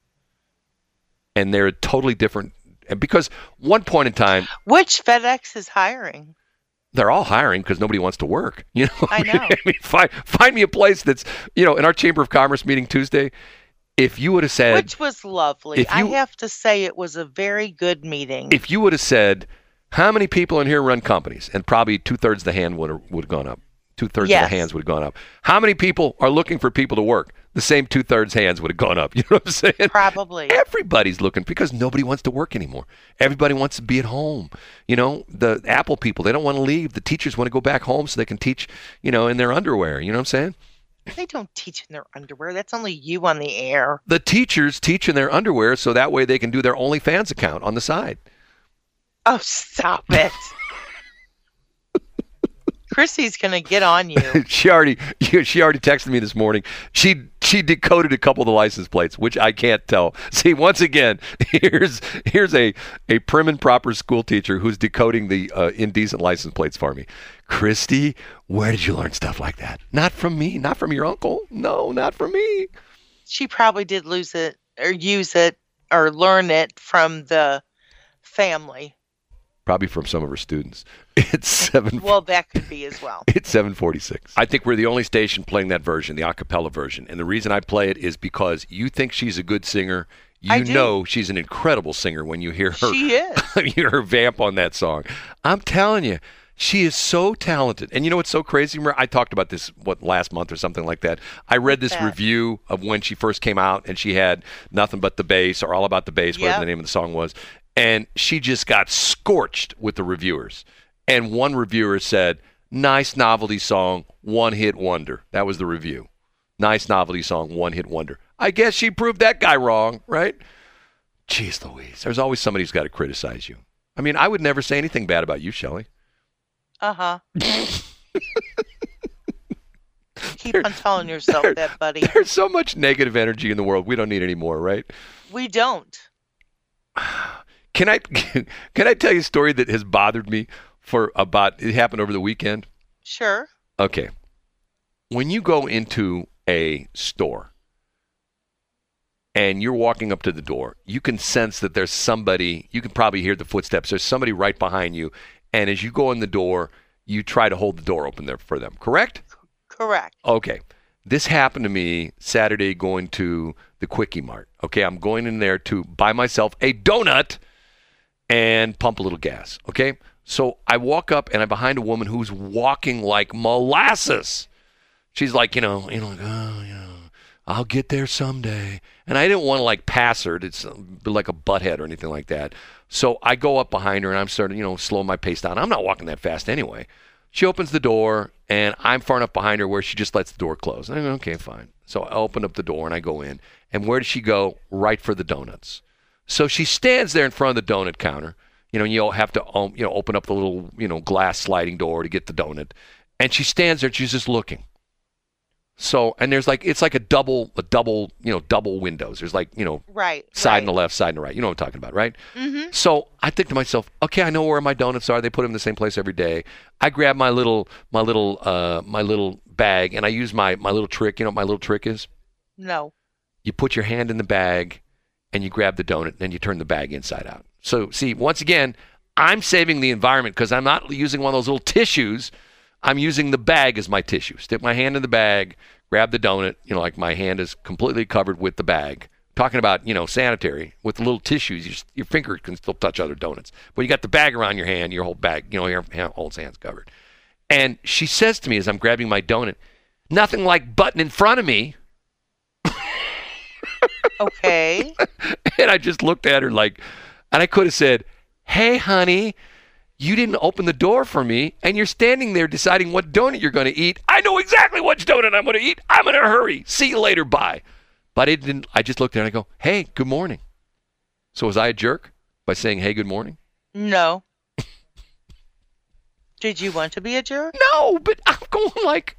and they're totally different. And because one point in time, Which FedEx is hiring? they're all hiring because nobody wants to work. You know, I know. I mean, find find me a place that's you know in our Chamber of Commerce meeting Tuesday. If you would have said, Which was lovely. if I have to say it was a very good meeting. if you would have said, how many people in here run companies, and probably two thirds of the hand would have, would have gone up. Two thirds of the hands would have gone up. How many people are looking for people to work? The same two thirds hands would have gone up. You know what I'm saying? Probably. Everybody's looking because nobody wants to work anymore. Everybody wants to be at home. You know, the Apple people, they don't want to leave. The teachers want to go back home so they can teach, you know, in their underwear. You know what I'm saying? They don't teach in their underwear. That's only you on the air. The teachers teach in their underwear so that way they can do their OnlyFans account on the side. Oh, stop it. Chrissy's going to get on you. she already she already texted me this morning. She she decoded a couple of the license plates, which I can't tell. See, once again, here's here's a a prim and proper school teacher who's decoding the uh, indecent license plates for me. Christy, where did you learn stuff like that? Not from me, not from your uncle. No, not from me. She probably did lose it or use it or learn it from the family. Probably from some of her students. It's seven. Well, that could be as well. It's 746. I think we're the only station playing that version, the a cappella version. And the reason I play it is because you think she's a good singer. You I do. know she's an incredible singer when you hear her She is. you hear her vamp on that song. I'm telling you, she is so talented. And you know what's so crazy? Mar- I talked about this what last month or something like that. I read this that? review of when she first came out and she had nothing but the bass or all about the bass, whatever the name of the song was. And she just got scorched with the reviewers. And one reviewer said, "Nice novelty song, one hit wonder." That was the review. Nice novelty song, one hit wonder. I guess she proved that guy wrong, right? Jeez Louise, there's always somebody who's got to criticize you. I mean, I would never say anything bad about you, Shelley. Uh huh. Keep on telling yourself that, buddy. There's so much negative energy in the world. We don't need any more, right? We don't. Can I can I tell you a story that has bothered me for about it happened over the weekend? Sure. Okay. When you go into a store and you're walking up to the door, you can sense that there's somebody, you can probably hear the footsteps. There's somebody right behind you. And as you go in the door, you try to hold the door open there for them, correct? Correct. Okay. This happened to me Saturday going to the Quickie Mart. Okay, I'm going in there to buy myself a donut and pump a little gas. Okay, so I walk up and I'm behind a woman who's walking like molasses. She's like, you know, you know, like, oh, you know, I'll get there someday. And I didn't want to like pass her. It's uh, like a butthead or anything like that. So I go up behind her and I'm starting, you know, slowing my pace down. I'm not walking that fast anyway. She opens the door and I'm far enough behind her where she just lets the door close. And I go, okay, fine. So I open up the door and I go in. And where does she go? Right for the donuts. So she stands there in front of the donut counter. You know, you have to, um, you know, open up the little, you know, glass sliding door to get the donut. And she stands there. And she's just looking. So, and there's like, it's like a double, a double, you know, double windows. There's like, you know, Right. side right. and the left, side and the right. You know what I'm talking about, right? Mm-hmm. So I think to myself, okay, I know where my donuts are. They put them in the same place every day. I grab my little, my little, uh, my little bag, and I use my my little trick. You know what my little trick is? No. You put your hand in the bag, and you grab the donut, and then you turn the bag inside out. So see, once again, I'm saving the environment because I'm not using one of those little tissues. I'm using the bag as my tissue. Stick my hand in the bag, grab the donut. You know, like my hand is completely covered with the bag. Talking about you know sanitary with little tissues, you just, your finger can still touch other donuts, but you got the bag around your hand, your whole bag, you know, your hand, whole hand's covered. And she says to me as I'm grabbing my donut, "Nothing like button in front of me." Okay. And I just looked at her like, and I could have said, Hey, honey, you didn't open the door for me, and you're standing there deciding what donut you're going to eat. I know exactly which donut I'm going to eat. I'm in a hurry. See you later. Bye. But I didn't. I just looked at her and I go, Hey, good morning. So was I a jerk by saying, Hey, good morning? no. Did you want to be a jerk? No, but I'm going like,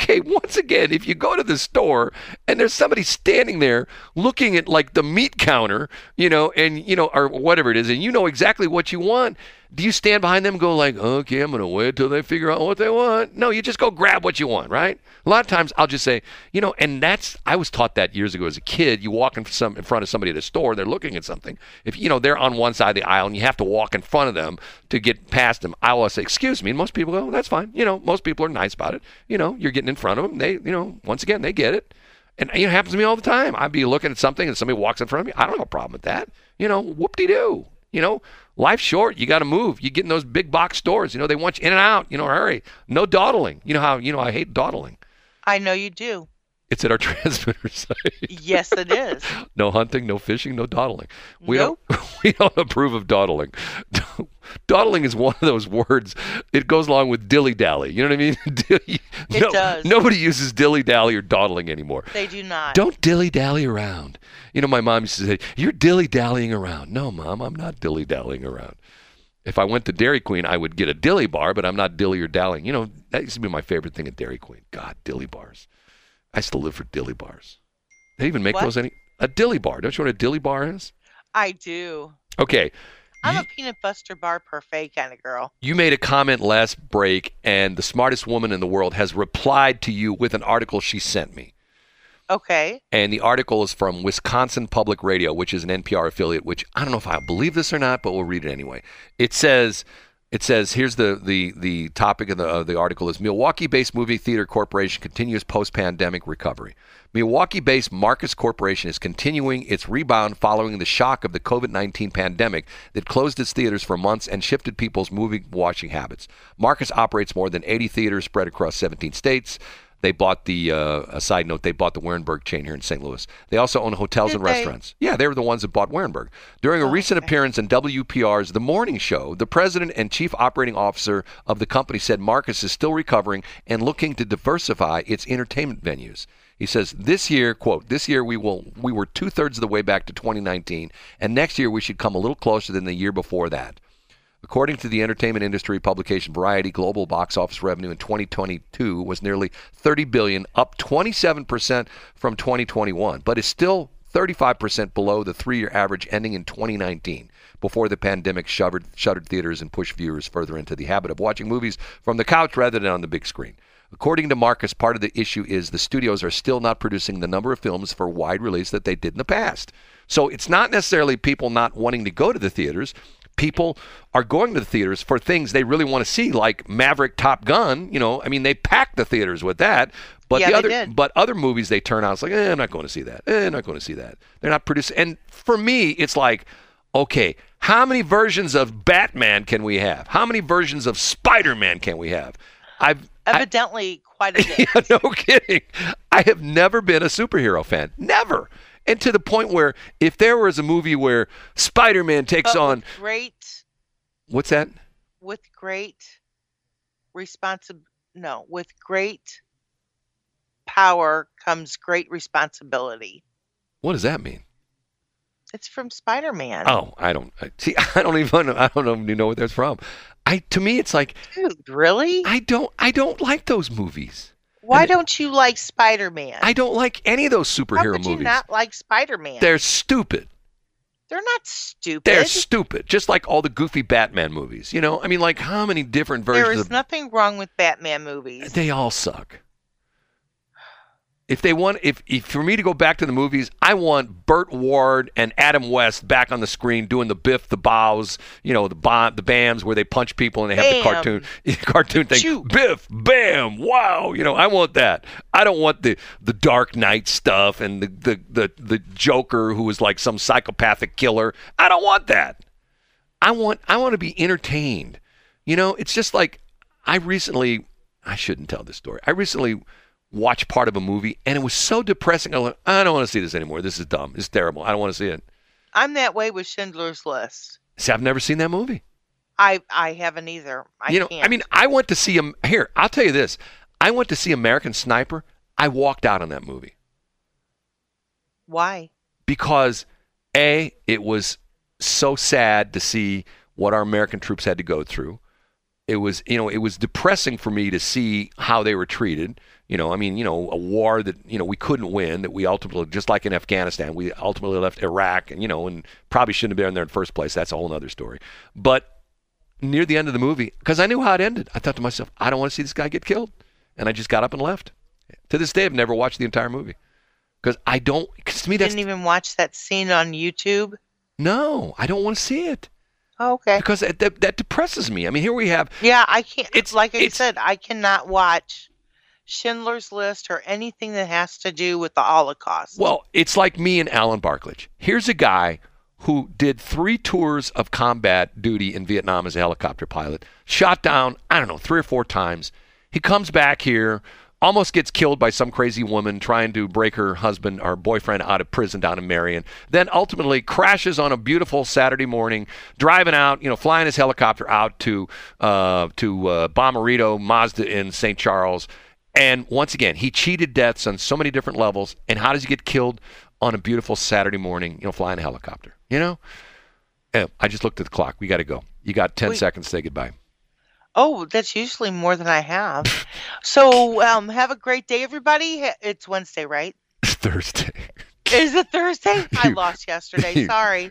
okay, once again, if you go to the store and there's somebody standing there looking at like the meat counter, you know, and, you know, or whatever it is, and you know exactly what you want, do you stand behind them and go like, okay, I'm going to wait till they figure out what they want? No, you just go grab what you want, right? A lot of times I'll just say, you know, and that's, I was taught that years ago as a kid. You walk in, some, in front of somebody at a store, they're looking at something. If, you know, they're on one side of the aisle and you have to walk in front of them to get past them, I will say, excuse me. And most people go, oh, that's fine. You know, most people are nice about it. You know, you're getting in front of them. They, you know, once again, they get it. And it happens to me all the time. I'd be looking at something and somebody walks in front of me. I don't have a problem with that. You know, whoop de doo. You know, life's short. You got to move. You get in those big box stores. You know, they want you in and out. You know, hurry. No dawdling. You know how, you know, I hate dawdling. I know you do. It's at our transmitter site. Yes, it is. no hunting, no fishing, no dawdling. We Nope. don't we don't approve of dawdling. Dawdling is one of those words. It goes along with dilly dally. You know what I mean? It no, does. Nobody uses dilly dally or dawdling anymore. They do not. Don't dilly dally around. You know, my mom used to say, "You're dilly dallying around." No, mom, I'm not dilly dallying around. If I went to Dairy Queen, I would get a dilly bar, but I'm not dilly or dallying. You know, that used to be my favorite thing at Dairy Queen. God, dilly bars. I still live for dilly bars. They even make What? those any a dilly bar. Don't you know what a dilly bar is? I do. Okay. I'm You- a peanut buster bar parfait kind of girl. You made a comment last break, and the smartest woman in the world has replied to you with an article she sent me. Okay. And the article is from Wisconsin Public Radio, which is an NPR affiliate, which I don't know if I believe this or not, but we'll read it anyway. It says, it says, here's the, the, the topic of the, of the article is Milwaukee-based movie theater corporation continues post-pandemic recovery. Milwaukee-based Marcus Corporation is continuing its rebound following the shock of the COVID-19 pandemic that closed its theaters for months and shifted people's movie watching habits. Marcus operates more than 80 theaters spread across 17 states. They bought the, uh, a side note, they bought the Wehrenberg chain here in St. Louis. They also own hotels Did and they? restaurants. Yeah, they were the ones that bought Wehrenberg. During a Oh, recent okay. appearance in WPR's The Morning Show, the president and chief operating officer of the company said Marcus is still recovering and looking to diversify its entertainment venues. He says this year, quote, this year we will we were two thirds of the way back to 2019, and next year we should come a little closer than the year before that. According to the entertainment industry publication Variety, global box office revenue in 2022 was nearly 30 billion, up 27% from 2021, but is still 35% below the three-year average ending in 2019. before the pandemic shuttered, shuttered theaters and pushed viewers further into the habit of watching movies from the couch rather than on the big screen. According to Marcus, part of the issue is the studios are still not producing the number of films for wide release that they did in the past. So it's not necessarily people not wanting to go to the theaters. People are going to the theaters for things they really want to see, like Maverick, Top Gun. You know, I mean, they packed the theaters with that. But Yeah, the other, but other movies they turn out, it's like, eh, I'm not going to see that. Eh, I'm not going to see that. They're not producing. And for me, it's like, okay, how many versions of Batman can we have? How many versions of Spider-Man can we have? I've I- Evidently, quite a bit. yeah, no kidding. I have never been a superhero fan. Never. And to the point where if there was a movie where Spider-Man takes But on great, what's that? with great responsibility. No, with great power comes great responsibility. What does that mean? It's from Spider-Man. Oh, I don't I- see. I don't even. I don't even know what that's from. I to me, it's like Dude, really? I don't. I don't like those movies. Why and- don't you like Spider-Man? I don't like any of those superhero How could you movies. not like Spider-Man? They're stupid. They're not stupid. They're stupid. Just like all the goofy Batman movies. You know, I mean, like how many different versions there is of nothing wrong with Batman movies. They all suck. If they want, if, if for me to go back to the movies, I want Burt Ward and Adam West back on the screen doing the Biff, the Bows, you know, the bomb, the Bams where they punch people and they have the cartoon cartoon thing. Shoot. Biff, Bam, wow, you know, I want that. I don't want the the Dark Knight stuff and the the the, the Joker who was like some psychopathic killer. I don't want that. I want I want to be entertained. You know, it's just like I recently I shouldn't tell this story. I recently watched part of a movie and it was so depressing. I, like, I don't want to see this anymore. This is dumb. It's terrible. I don't want to see it. I'm that way with Schindler's List. See, I've never seen that movie. I I haven't either. I you know, can't. I mean, I went to see him here. I'll tell you this. I went to see American Sniper. I walked out on that movie why? because a it was so sad to see what our American troops had to go through. It was, you know, it was depressing for me to see how they were treated. You know, I mean, you know, a war that you know we couldn't win, that we ultimately, just like in Afghanistan, we ultimately left Iraq, and you know, and probably shouldn't have been there in the first place. That's a whole other story. But near the end of the movie, because I knew how it ended, I thought to myself, I don't want to see this guy get killed, and I just got up and left. To this day, I've never watched the entire movie because I don't. Because to me, that's Didn't even watch that scene on YouTube. no, I don't want to see it Oh, okay. because that, that, that depresses me. I mean, here we have Yeah, I can't. It's- like I it's- said, I cannot watch Schindler's List or anything that has to do with the Holocaust. Well, it's like me and Alan Barklage. Here's a guy who did three tours of combat duty in Vietnam as a helicopter pilot, shot down, I don't know, three or four times. He comes back here, almost gets killed by some crazy woman trying to break her husband or boyfriend out of prison down in Marion. Then ultimately crashes on a beautiful Saturday morning, driving out, you know, flying his helicopter out to uh, to uh, Bommarito Mazda in St. Charles. And once again, he cheated deaths on so many different levels. And how does he get killed on a beautiful Saturday morning, you know, flying a helicopter? You know? Eh, I just looked at the clock. We got to go. You got 10 Wait. seconds to say goodbye. oh, that's usually more than I have. so, um, have a great day, everybody. It's Wednesday, right? Thursday. Is it Thursday? I lost yesterday. Sorry.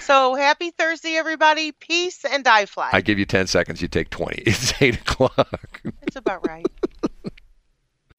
So, happy Thursday, everybody. Peace and die fly. I give you 10 seconds. You take 20. It's 8 o'clock. It's about right.